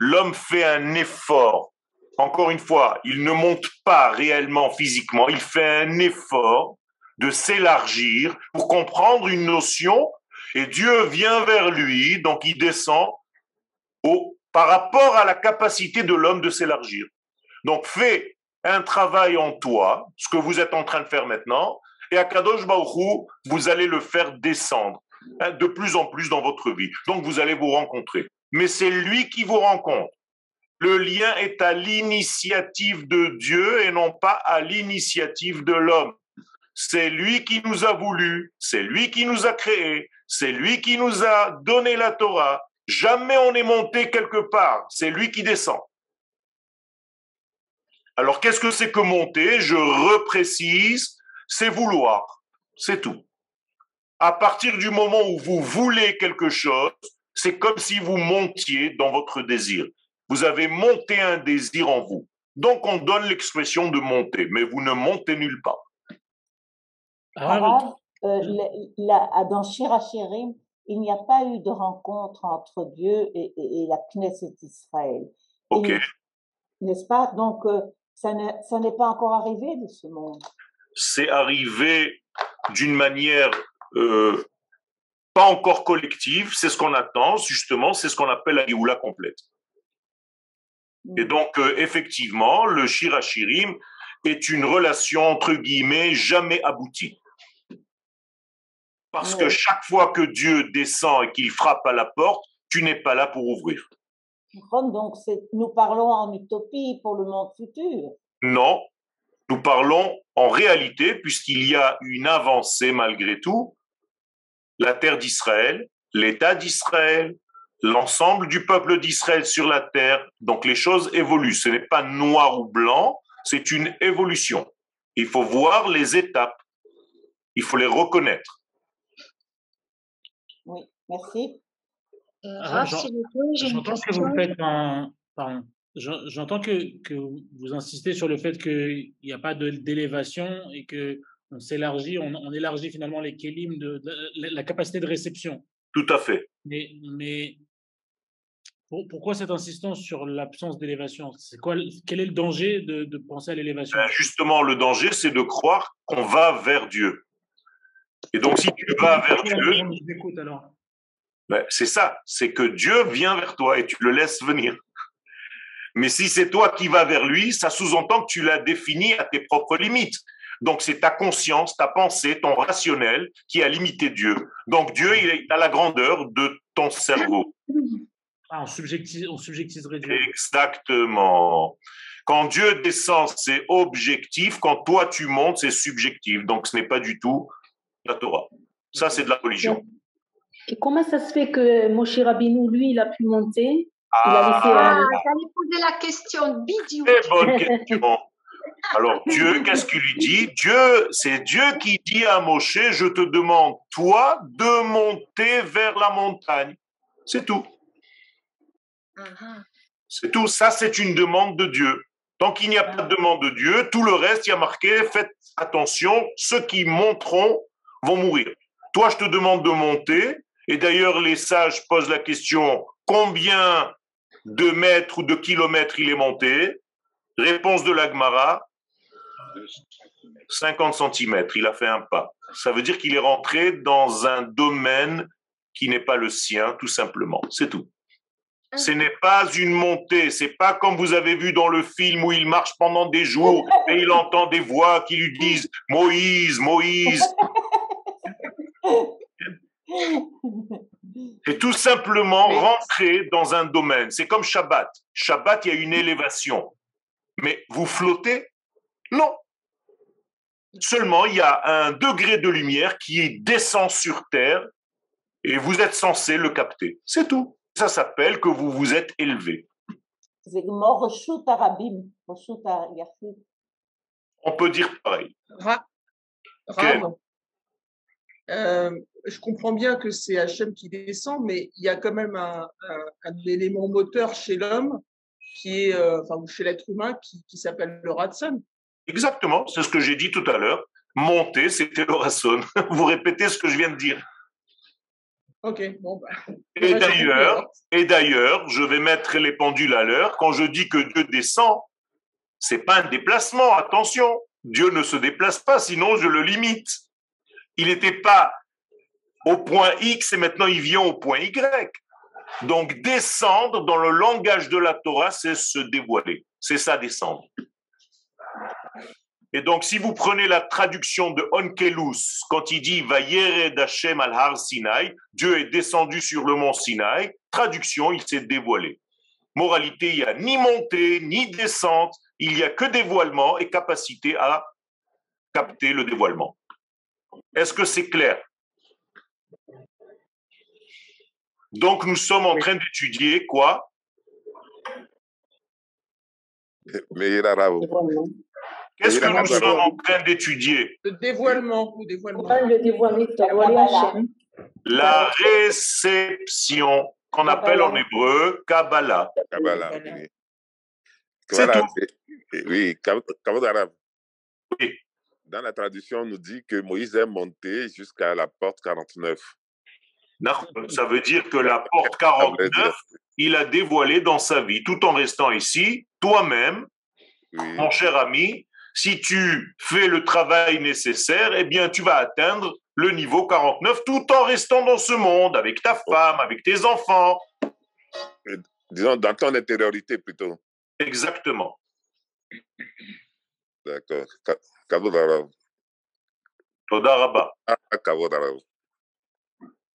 l'homme fait un effort. Encore une fois, il ne monte pas réellement physiquement, il fait un effort de s'élargir pour comprendre une notion et Dieu vient vers lui, donc il descend au, par rapport à la capacité de l'homme de s'élargir. Donc fais un travail en toi, ce que vous êtes en train de faire maintenant, et à Kadosh Baruch Hu, vous allez le faire descendre hein, de plus en plus dans votre vie. Donc vous allez vous rencontrer. Mais c'est lui qui vous rencontre. Le lien est à l'initiative de Dieu et non pas à l'initiative de l'homme. C'est lui qui nous a voulu, c'est lui qui nous a créés, c'est lui qui nous a donné la Torah. Jamais on est monté quelque part, c'est lui qui descend. Alors qu'est-ce que c'est que monter? Je reprécise, c'est vouloir, c'est tout. À partir du moment où vous voulez quelque chose, c'est comme si vous montiez dans votre désir. Vous avez monté un désir en vous. Donc on donne l'expression de monter, mais vous ne montez nulle part. Arabe, euh, le- la- dans Shirachirim, il n'y a pas eu de rencontre entre Dieu et, et- et la Knesset d'Israël. Ok. N'est-ce pas? Donc, euh, ça n'est ça n'est pas encore arrivé de ce monde. C'est arrivé d'une manière euh, pas encore collective, c'est ce qu'on attend, justement, c'est ce qu'on appelle la Géoula complète. Et donc, euh, effectivement, le Shirachirim est une relation, entre guillemets, jamais aboutie. Parce que chaque fois que Dieu descend et qu'il frappe à la porte, tu n'es pas là pour ouvrir. Donc, nous parlons en utopie pour le monde futur. Non, nous parlons en réalité, puisqu'il y a une avancée malgré tout, la terre d'Israël, l'État d'Israël, l'ensemble du peuple d'Israël sur la terre, donc les choses évoluent. Ce n'est pas noir ou blanc, c'est une évolution. Il faut voir les étapes, il faut les reconnaître. Oui, merci. Ah, j'en- J'entends que vous faites un. Pardon. J'en- J'entends que, que vous insistez sur le fait qu'il n'y a pas d'élévation et que on s'élargit, on, on élargit finalement les kélim de, de- la, la capacité de réception. Tout à fait. Mais, mais pour- pourquoi cette insistance sur l'absence d'élévation? C'est quoi Quel est le danger de, de penser à l'élévation? Ben, justement, le danger, c'est de croire qu'on va vers Dieu. Et donc, si tu vas vers Dieu. Ben, c'est ça, c'est que Dieu vient vers toi et tu le laisses venir. Mais si c'est toi qui vas vers lui, ça sous-entend que tu l'as défini à tes propres limites. Donc c'est ta conscience, ta pensée, ton rationnel qui a limité Dieu. Donc Dieu, il est à la grandeur de ton cerveau. Ah, on, subjecti- on subjectiverait Dieu. Exactement. Quand Dieu descend, c'est objectif. Quand toi, tu montes, c'est subjectif. Donc ce n'est pas du tout la Torah. Ça, c'est de la religion. Et comment ça se fait que Moshe Rabbeinu, lui, il a pu monter Ah, j'allais poser la question. Très bonne question. Alors Dieu, qu'est-ce qu'il lui dit? Dieu, c'est Dieu qui dit à Moshe, je te demande, toi, de monter vers la montagne. C'est tout. C'est tout. Ça, c'est une demande de Dieu. Tant qu'il n'y a pas de demande de Dieu, tout le reste, il y a marqué, faites attention, ceux qui monteront vont mourir. Toi, je te demande de monter. Et d'ailleurs, les sages posent la question, combien de mètres ou de kilomètres il est monté Réponse de l'Agmara, 50 centimètres, il a fait un pas. Ça veut dire qu'il est rentré dans un domaine qui n'est pas le sien, tout simplement. C'est tout. Ce n'est pas une montée, c'est pas comme vous avez vu dans le film où il marche pendant des jours et il entend des voix qui lui disent Moïse, Moïse. (laughs) (laughs) C'est tout simplement rentrer dans un domaine. C'est comme Shabbat. Shabbat, il y a une élévation. Mais vous flottez? Non. Seulement, il y a un degré de lumière qui descend sur Terre et vous êtes censé le capter. C'est tout. Ça s'appelle que vous vous êtes élevé. On peut dire pareil. Euh, je comprends bien que c'est Hachem qui descend, mais il y a quand même un, élément moteur chez l'homme, qui est, euh, enfin, chez l'être humain, qui, s'appelle le ratson. Exactement, c'est ce que j'ai dit tout à l'heure. Monter, c'était le ratson. (laughs) Vous répétez ce que je viens de dire. Ok, bon. Bah, (laughs) et d'ailleurs, et d'ailleurs, je vais mettre les pendules à l'heure. Quand je dis que Dieu descend, c'est pas un déplacement. Attention, Dieu ne se déplace pas, sinon je le limite. Il n'était pas au point X et maintenant il vient au point Y. Donc descendre dans le langage de la Torah, c'est se dévoiler. C'est ça descendre. Et donc, si vous prenez la traduction de Onkelus, quand il dit Vayered Hashem al Har Sinai, Dieu est descendu sur le mont Sinai, traduction, il s'est dévoilé. Moralité, il n'y a ni montée, ni descente, il n'y a que dévoilement et capacité à capter le dévoilement. Est-ce que c'est clair? Donc, nous sommes en train d'étudier quoi? Mais Qu'est-ce que nous sommes en train d'étudier? Le dévoilement. Le dévoilement. La réception, qu'on appelle en hébreu Kabbalah. Kabbalah, oui. C'est tout. Oui, Kabbalah. Oui. Dans la tradition, on nous dit que Moïse est monté jusqu'à la porte 49. Ça veut dire que la porte (laughs) 49, il a dévoilé dans sa vie, tout en restant ici, toi-même, mon cher ami, si tu fais le travail nécessaire, eh bien, tu vas atteindre le niveau 49 tout en restant dans ce monde, avec ta femme, avec tes enfants. Disons, dans ton intériorité plutôt. Exactement. D'accord. Ah,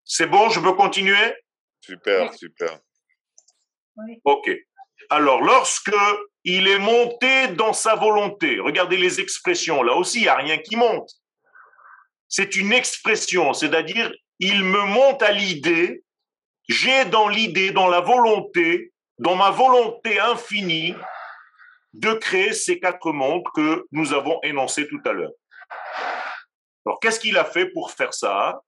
C'est bon, je peux continuer? Super, super. Ok. Alors, lorsque il est monté dans sa volonté, regardez les expressions, là aussi, il n'y a rien qui monte. C'est une expression, c'est-à-dire, il me monte à l'idée, j'ai dans l'idée, dans la volonté, dans ma volonté infinie, de créer ces quatre mondes que nous avons énoncés tout à l'heure. Alors, qu'est-ce qu'il a fait pour faire ça?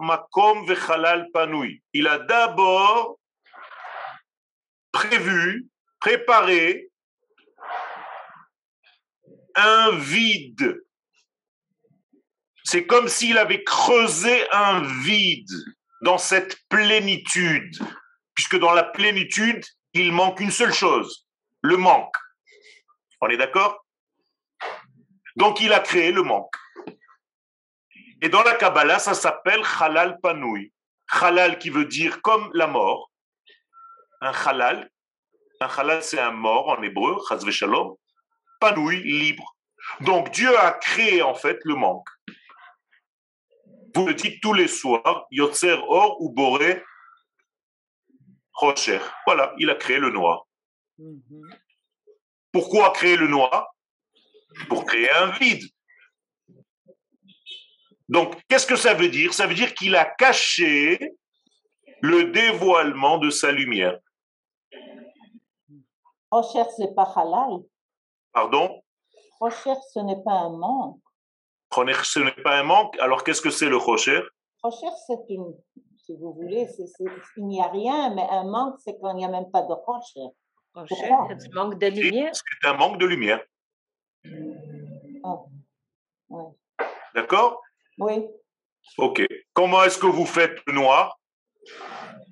Makom Il a d'abord prévu, préparé un vide. C'est comme s'il avait creusé un vide dans cette plénitude, puisque dans la plénitude, il manque une seule chose, le manque. On est d'accord? Donc il a créé le manque. Et dans la Kabbalah, ça s'appelle halal panoui. Halal qui veut dire comme la mort, un halal. Un halal, c'est un mort en hébreu, chazve shalom. Panoui, libre. Donc Dieu a créé en fait le manque. Vous le dites tous les soirs, Yotzer Or ou Boré Rocher. Voilà, il a créé le noir. Pourquoi créer le noir? Pour créer un vide. Donc, qu'est-ce que ça veut dire? Ça veut dire qu'il a caché le dévoilement de sa lumière. Rocher, ce n'est pas halal. Pardon? Rocher, ce n'est pas un manque. Ce n'est pas un manque. Alors, qu'est-ce que c'est le rocher? Rocher, c'est une, si vous voulez, il n'y a rien, mais un manque, c'est quand il n'y a même pas de rocher. C'est un manque de lumière. C'est un manque de lumière. Oh. Ouais. D'accord? Oui. Ok. Comment est-ce que vous faites le noir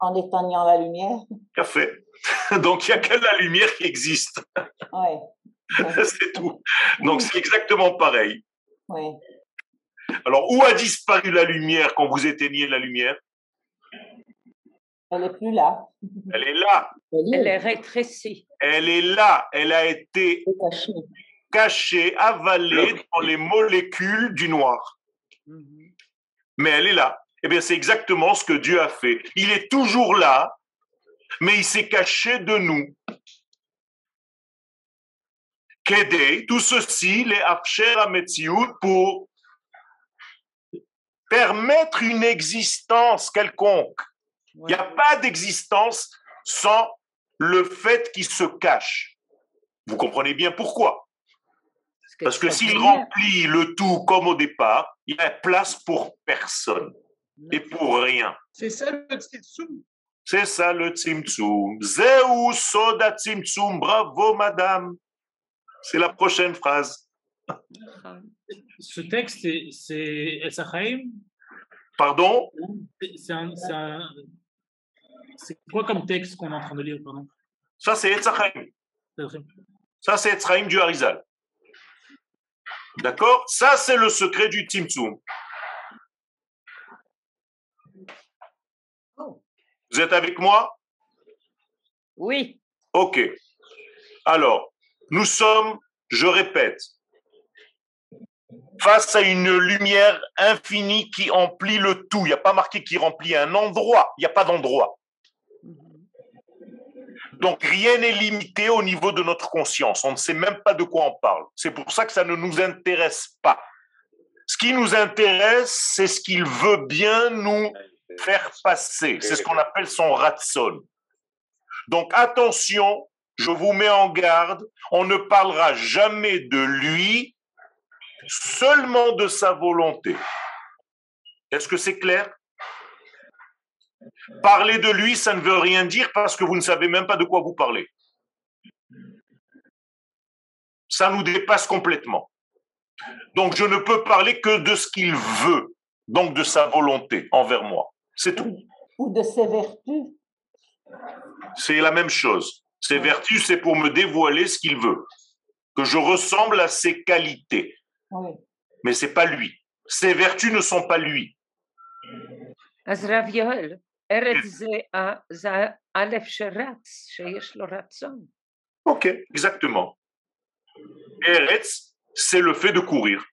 En éteignant la lumière. Café. (laughs) Donc, il n'y a que la lumière qui existe. (laughs) Oui. (laughs) c'est tout. Donc, c'est exactement pareil. Oui. Alors, où a disparu la lumière quand vous éteignez la lumière? Elle n'est plus là. Elle est là. Elle est rétrécie. Elle est là. Elle a été cachée, avalée dans les molécules du noir. Mhm. Mais elle est là. Eh bien, c'est exactement ce que Dieu a fait. Il est toujours là, mais il s'est caché de nous. Kédé, tout ceci, les afsher pour permettre une existence quelconque. Il n'y a pas d'existence sans le fait qu'il se cache. Vous comprenez bien pourquoi Parce que s'il remplit le tout comme au départ, il n'y a place pour personne et pour rien. C'est ça le tzimtzum. C'est ça le tzimtzum. Zeu soda tzimtzum. Bravo, madame. C'est la prochaine phrase. Ce texte, c'est El Pardon? C'est quoi comme texte qu'on est en train de lire pardon? Ça, c'est Etzachaim. Ça, c'est Etzachaim du Harizal. D'accord? Ça, c'est le secret du Tzimtzum. Vous êtes avec moi? Oui. Ok. Alors, nous sommes, je répète, face à une lumière infinie qui emplit le tout. Il n'y a pas marqué qui remplit un endroit. Il n'y a pas d'endroit. Donc rien n'est limité au niveau de notre conscience. On ne sait même pas de quoi on parle. C'est pour ça que ça ne nous intéresse pas. Ce qui nous intéresse, c'est ce qu'il veut bien nous faire passer. C'est ce qu'on appelle son ratson. Donc attention, je vous mets en garde, on ne parlera jamais de lui, seulement de sa volonté. Est-ce que c'est clair? Parler de lui, ça ne veut rien dire parce que vous ne savez même pas de quoi vous parlez. Ça nous dépasse complètement. Donc je ne peux parler que de ce qu'il veut, donc de sa volonté envers moi. C'est tout. Ou de ses vertus. C'est la même chose. Ses vertus, c'est pour me dévoiler ce qu'il veut. Que je ressemble à ses qualités. Oui. Mais c'est pas lui. Ses vertus ne sont pas lui. Ok, exactement. Eretz, c'est le fait de courir.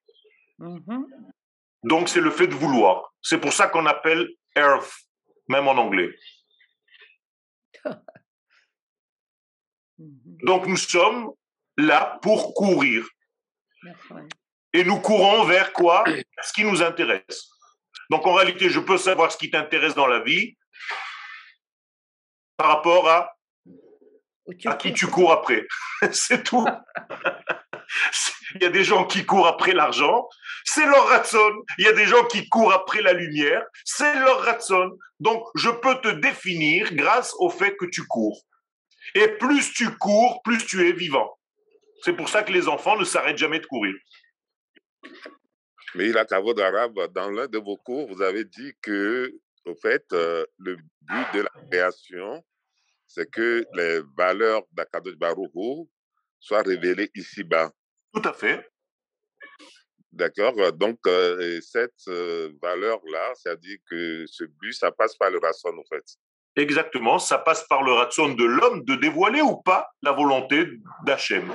Donc c'est le fait de vouloir. C'est pour ça qu'on appelle earth, même en anglais. (laughs) Donc nous sommes là pour courir. Et nous courons vers quoi? Ce qui nous intéresse. Donc en réalité, je peux savoir ce qui t'intéresse dans la vie par rapport à, à qui tu cours après. (laughs) C'est tout. (laughs) Il y a des gens qui courent après l'argent, c'est leur ratson. Il y a des gens qui courent après la lumière, c'est leur ratson. Donc, je peux te définir grâce au fait que tu cours. Et plus tu cours, plus tu es vivant. C'est pour ça que les enfants ne s'arrêtent jamais de courir. Mais il a d'arabe, dans l'un de vos cours, vous avez dit que, au fait, euh, le but de la création, c'est que les valeurs d'Akadosh Baruch soient révélées ici-bas. Tout à fait. D'accord. Donc, euh, cette euh, valeur-là, c'est-à-dire que ce but, ça passe par le ratson, en fait. Exactement. Ça passe par le ratson de l'homme de dévoiler ou pas la volonté d'Hachem.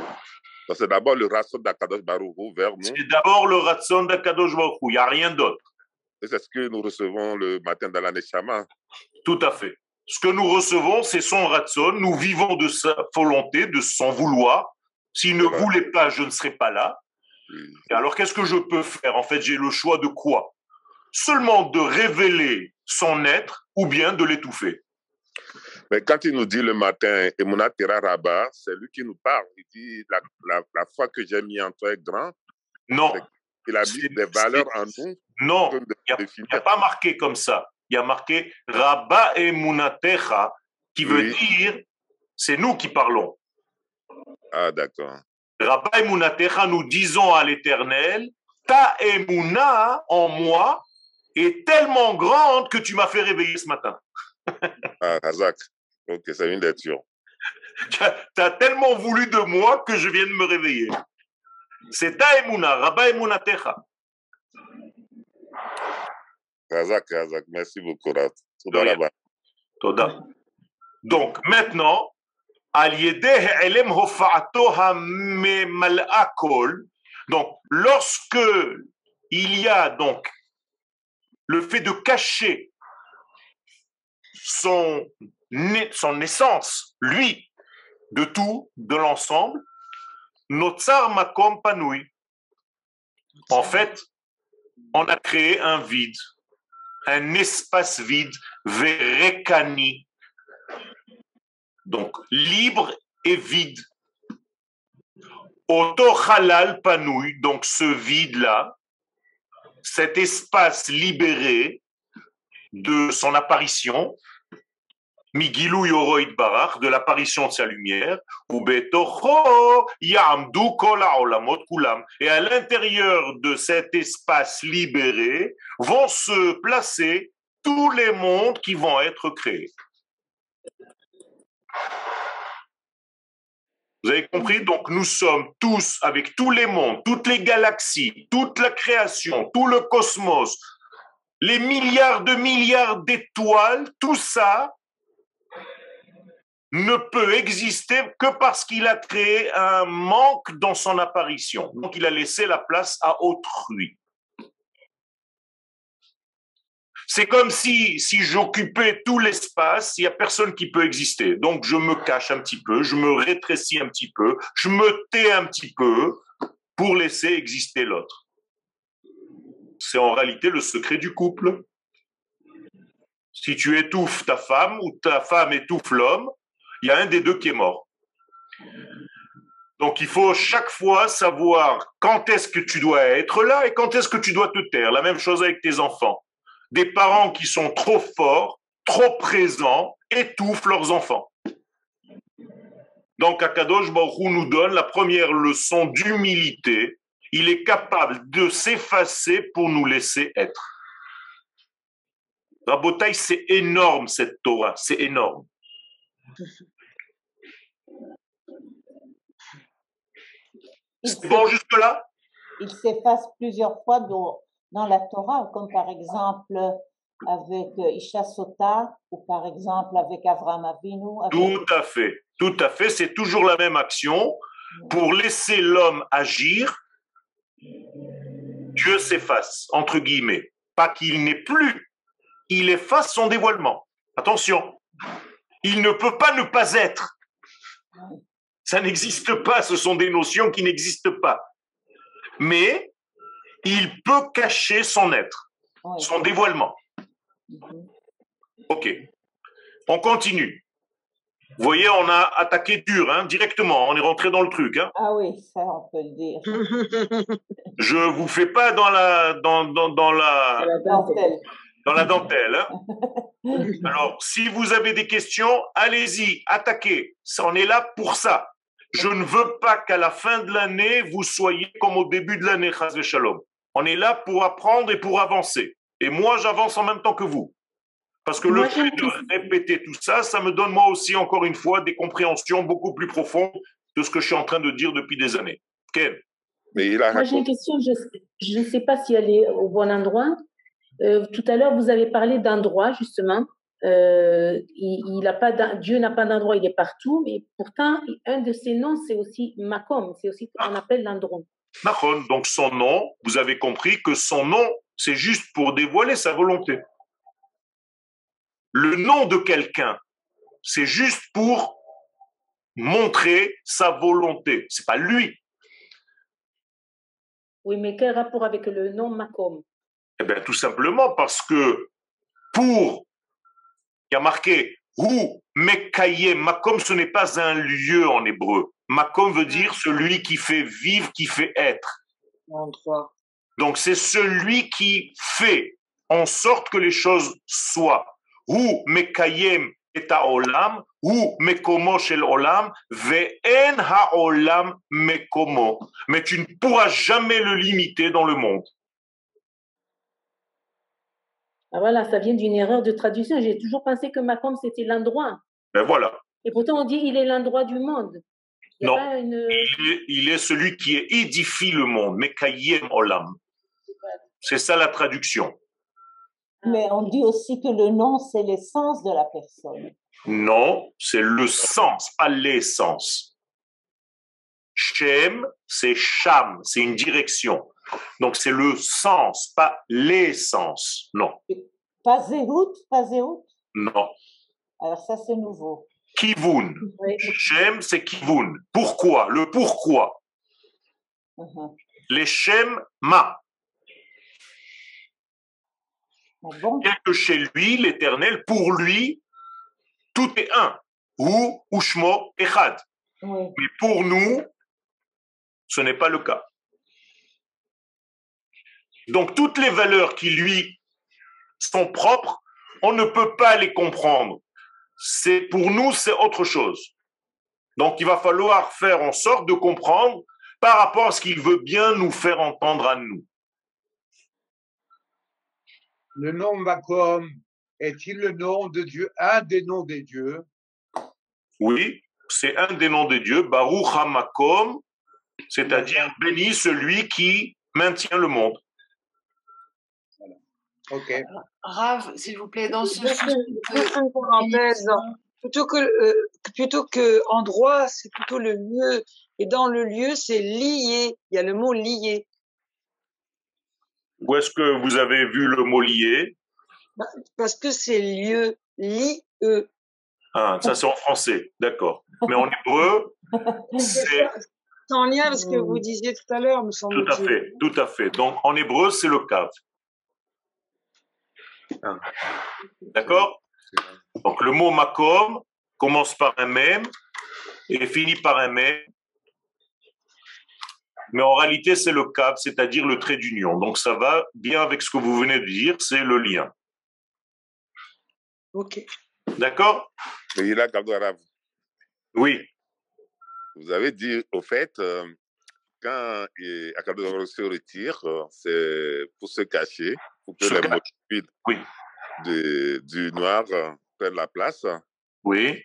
C'est d'abord le ratson d'Akadosh Baruch vers nous. C'est d'abord le ratson d'Akadosh Baruch Il n'y a rien d'autre. Et c'est ce que nous recevons le matin dans la Neshama. Tout à fait. Ce que nous recevons, c'est son ratson. Nous vivons de sa volonté, de son vouloir. S'il ne voulait pas, je ne serais pas là. alors, qu'est-ce que je peux faire? En fait, j'ai le choix de quoi? Seulement de révéler son être ou bien de l'étouffer. Mais quand il nous dit le matin, Rabba, c'est lui qui nous parle. Il dit la, la, foi que j'ai mis en toi est grande. Non. Il a mis des valeurs en nous. Non, il n'y a, pas marqué comme ça. Il y a marqué Rabba Emunatecha, qui veut dire c'est nous qui parlons. Ah, d'accord. Rabba Emunatecha, nous disons à l'Éternel, ta Emuna en moi est tellement grande que tu m'as fait réveiller ce matin. ah, Razak. Ok, c'est une lecture. (laughs) tu as tellement voulu de moi que je viens de me réveiller. C'est ta Emuna, Rabba Emunatecha. Razak, Razak, merci beaucoup, Rat. Toda. Donc, maintenant, donc, lorsque il y a donc le fait de cacher son, son essence, lui, de tout, de l'ensemble, Notsar Makom Panui. En fait, on a créé un vide, un espace vide, Verekani, Donc, libre et vide. Oto halal panouille, donc ce vide-là, cet espace libéré de son apparition, Migilou Yoroid Barach, de l'apparition de sa lumière, ou Yamdu Kola Olamot Kulam. Et à l'intérieur de cet espace libéré vont se placer tous les mondes qui vont être créés. Vous avez compris? Donc nous sommes tous, avec tous les mondes, toutes les galaxies, toute la création, tout le cosmos, les milliards de milliards d'étoiles, tout ça ne peut exister que parce qu'il a créé un manque dans son apparition. Donc il a laissé la place à autrui. C'est comme si, si j'occupais tout l'espace, il n'y a personne qui peut exister. Donc je me cache un petit peu, je me rétrécis un petit peu, je me tais un petit peu pour laisser exister l'autre. C'est en réalité le secret du couple. Si tu étouffes ta femme ou ta femme étouffe l'homme, il y a un des deux qui est mort. Donc il faut chaque fois savoir quand est-ce que tu dois être là et quand est-ce que tu dois te taire. La même chose avec tes enfants des parents qui sont trop forts, trop présents, étouffent leurs enfants. Donc Akadosh Baruch nous donne la première leçon d'humilité. Il est capable de s'effacer pour nous laisser être. Rabotaï, c'est énorme cette Torah, c'est énorme. C'est bon jusque-là? Il s'efface plusieurs fois dans, dans la Torah, comme par exemple avec Isha Sota ou par exemple avec Avram Avinu. Tout à fait, tout à fait. C'est toujours la même action. Pour laisser l'homme agir, Dieu s'efface, entre guillemets. Pas qu'il n'est plus, il efface son dévoilement. Attention, il ne peut pas ne pas être. Ça n'existe pas, ce sont des notions qui n'existent pas. Mais il peut cacher son être, son dévoilement. Ok. On continue. Vous voyez, on a attaqué dur, hein, directement. On est rentré dans le truc. Hein. Ah oui, ça, on peut le dire. (laughs) (laughs) Je vous fais pas dans la dans, dans, la, dentelle. Dans la dentelle. Hein. (laughs) Alors, si vous avez des questions, allez-y, attaquez. On est là pour ça. Je ne veux pas qu'à la fin de l'année, vous soyez comme au début de l'année, Shalom. On est là pour apprendre et pour avancer. Et moi, j'avance en même temps que vous. Parce que le fait de répéter tout ça, ça me donne moi aussi, encore une fois, des compréhensions beaucoup plus profondes de ce que je suis en train de dire depuis des années. Quel Mais il a Moi, j'ai une question, je ne sais pas si elle est au bon endroit. Euh, tout à l'heure, vous avez parlé d'endroit, justement. Euh, il, a pas Dieu n'a pas d'endroit, il est partout, mais pourtant, un de ses noms, c'est aussi Makom, c'est aussi, on appelle l'endroit. Donc son nom, vous avez compris que son nom, c'est juste pour dévoiler sa volonté. Le nom de quelqu'un, c'est juste pour montrer sa volonté. C'est pas lui. Oui, mais quel rapport avec le nom Makom Eh bien, tout simplement parce que pour, il y a marqué ou Mekayem, Makom, ce n'est pas un lieu en hébreu. Makom veut dire celui qui fait vivre, qui fait être. Donc c'est celui qui fait en sorte que les choses soient. Ou Mekayem et olam, ou Mekomo shel olam, ve'en ha'olam Mekomo. Mais tu ne pourras jamais le limiter dans le monde. Ah voilà, ça vient d'une erreur de traduction. J'ai toujours pensé que Makom c'était l'endroit. Ben voilà. Et pourtant on dit il est l'endroit du monde. Non, il, est, celui qui édifie le monde, Mekayem Olam. C'est ça la traduction. Mais on dit aussi que le nom, c'est l'essence de la personne. Non, c'est le sens, pas l'essence. Shem, c'est Sham, c'est une direction. Donc c'est le sens, pas l'essence. Non. Pas Zéhout, pas Zéhout? Non. Alors ça, c'est nouveau. Kivun. Shem, c'est Kivun. Pourquoi? Le pourquoi? Uh-huh. Les Shem, ma. Ah Bien que chez lui, l'éternel, pour lui, tout est un. ou Ushmo Echad. Mais pour nous, ce n'est pas le cas. Donc toutes les valeurs qui lui sont propres, on ne peut pas les comprendre. C'est pour nous, c'est autre chose. Donc il va falloir faire en sorte de comprendre par rapport à ce qu'il veut bien nous faire entendre à nous. Le nom Makom est-il le nom de Dieu, un des noms des dieux? Oui, c'est un des noms des dieux, Baruch HaMakom, c'est-à-dire béni celui qui maintient le monde. Ok. Rav, s'il vous plaît, dans ce plutôt que euh, plutôt que endroit, c'est plutôt le lieu. Et dans le lieu, c'est lié. Il y a le mot lié. Où est-ce que vous avez vu le mot lié? Bah, Parce que c'est lieu, li-e. Ah, ça c'est en français, d'accord. Mais en hébreu, (laughs) c'est... en lien avec ce que vous disiez tout à l'heure, me semble Tout à fait, tout à fait. Donc en hébreu, c'est le cave. Ah. D'accord Donc le mot makom commence par un même et finit par un même. Mais en réalité, c'est le cap, c'est-à-dire le trait d'union. Donc ça va bien avec ce que vous venez de dire, c'est le lien. Ok. D'accord? Oui. Vous avez dit, au fait, euh, quand Akadosh se retire, euh, c'est pour se cacher, pour que les mots oui. du noir euh, prennent la place. Oui.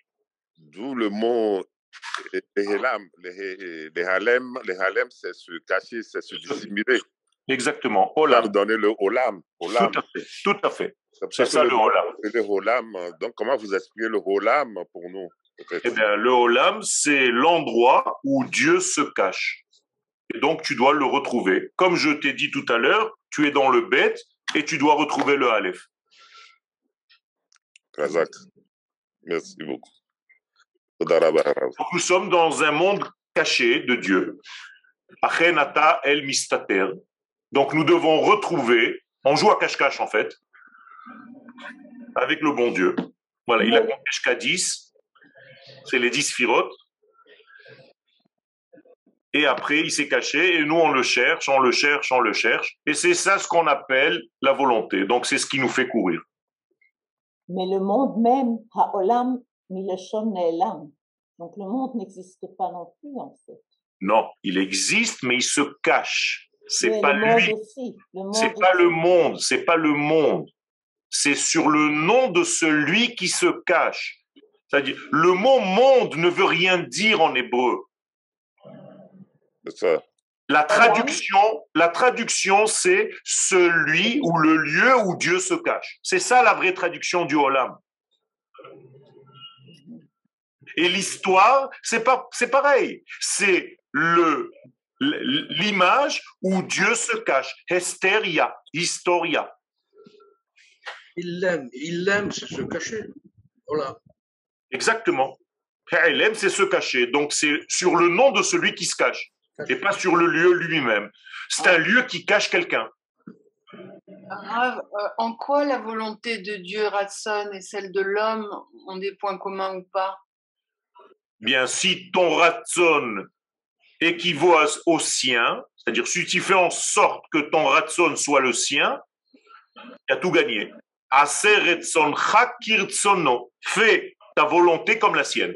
D'où le mot les halem, les halem, les halem c'est se cacher, c'est se dissimuler. Exactement. Olam. donner le olam. olam. Tout à fait. Tout à fait. C'est ça le, olam. Le olam. Donc, comment vous expliquez le olam pour nous Eh bien, le olam, c'est l'endroit où Dieu se cache. Et donc, tu dois le retrouver. Comme je t'ai dit tout à l'heure, tu es dans le bête et tu dois retrouver le aleph. Exact. Merci beaucoup. Nous sommes dans un monde caché de Dieu. Achenata el mistater. Donc nous devons retrouver, on joue à cache-cache en fait, avec le bon Dieu. Voilà, il a compté jusqu'à 10, c'est les 10 firotes. Et après, il s'est caché et nous, on le cherche, on le cherche, on le cherche. Et c'est ça ce qu'on appelle la volonté. Donc c'est ce qui nous fait courir. Mais le monde même, Ha'olam Mileshon Ne'elam. Donc le monde n'existe pas non plus, en fait. Non, il existe, mais il se cache. C'est pas lui. C'est pas le monde. C'est pas le monde. C'est sur le nom de celui qui se cache. C'est-à-dire, le mot monde ne veut rien dire en hébreu. Ça. La traduction, la traduction, c'est celui ou le lieu où Dieu se cache. C'est ça la vraie traduction du Olam. Et l'histoire, c'est pas, c'est pareil. C'est le l'image où Dieu se cache. Hesteria, historia. Il l'aime, il l'aime, c'est se cacher. Voilà. Exactement. Il aime, c'est se cacher. Donc c'est sur le nom de celui qui se cache et pas sur le lieu lui-même. C'est un lieu qui cache quelqu'un. Euh, en quoi la volonté de Dieu, Ratson, et celle de l'homme ont des points communs ou pas? Bien, si ton Ratson équivaut au sien, c'est-à-dire si tu fais en sorte que ton Ratson soit le sien, tu as tout gagné. Fais ta volonté comme la sienne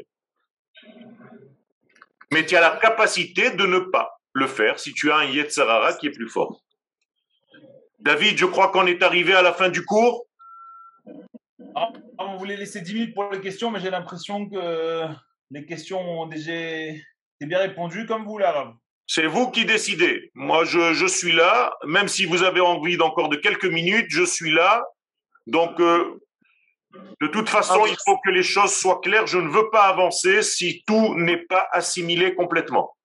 mais tu as la capacité de ne pas le faire si tu as un Yetzarara qui est plus fort. David, je crois qu'on est arrivé à la fin du cours. Ah, on voulait laisser 10 minutes pour les questions, mais j'ai l'impression que les questions ont déjà été bien répondues, comme vous, l'arabe. C'est vous qui décidez. Moi, je, je, suis là. Même si vous avez envie d'encore de quelques minutes, je suis là. Donc, euh, de toute façon, ah il faut que les choses soient claires. Je ne veux pas avancer si tout n'est pas assimilé complètement.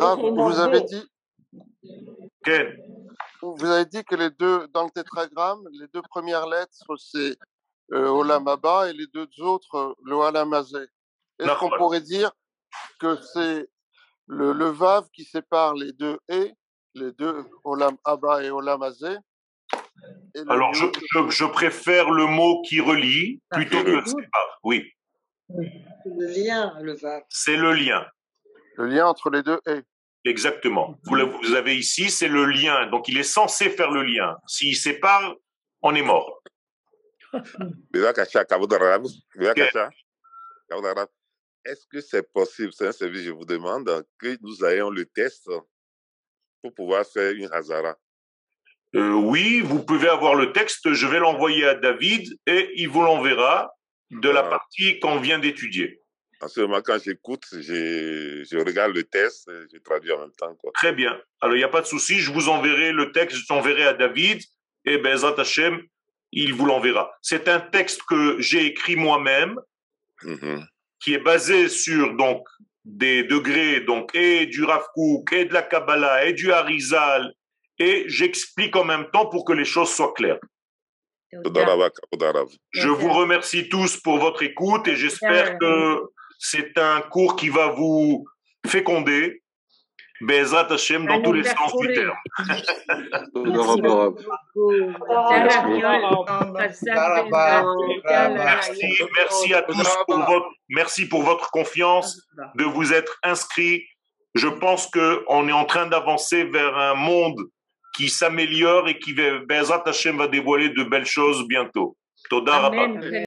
Ah, vous avez dit. Vous avez dit que les deux, dans le tétragramme, les deux premières lettres, c'est euh, Olam et les deux autres, le Olam Est-ce qu'on pourrait dire que c'est le, le Vav qui sépare les deux et, les deux Olam Abba et Olam alors, je, je, préfère le mot qui relie plutôt que sépare. Oui. Le lien, le. C'est le lien. Le lien entre les deux est. Exactement. Vous, le- vous avez ici, c'est le lien. Donc il est censé faire le lien. S'il sépare, on est mort. (laughs) Est-ce que c'est possible, c'est un service, je vous demande, que nous ayons le test pour pouvoir faire une Hazara? Euh, oui, vous pouvez avoir le texte, je vais l'envoyer à David et il vous l'enverra de la partie qu'on vient d'étudier. En ce moment, quand j'écoute, je, regarde le test, et je traduis en même temps. Quoi. Très bien. Alors, il n'y a pas de souci, je vous enverrai le texte, je t'enverrai à David et Bezat Hashem, il vous l'enverra. C'est un texte que j'ai écrit moi-même, Mhm. qui est basé sur donc des degrés, donc et du Rav Kook, et de la Kabbalah, et du Harizal, et j'explique en même temps pour que les choses soient claires. Je vous remercie tous pour votre écoute et j'espère que c'est un cours qui va vous féconder. Bezrat Hashem dans tous les sens du terme. (laughs) Merci, merci à tous pour votre, merci pour votre confiance, de vous être inscrits. Je pense que on est en train d'avancer vers un monde qui s'améliore et qui, Bezrat Hashem, va dévoiler de belles choses bientôt. Toda Rabba.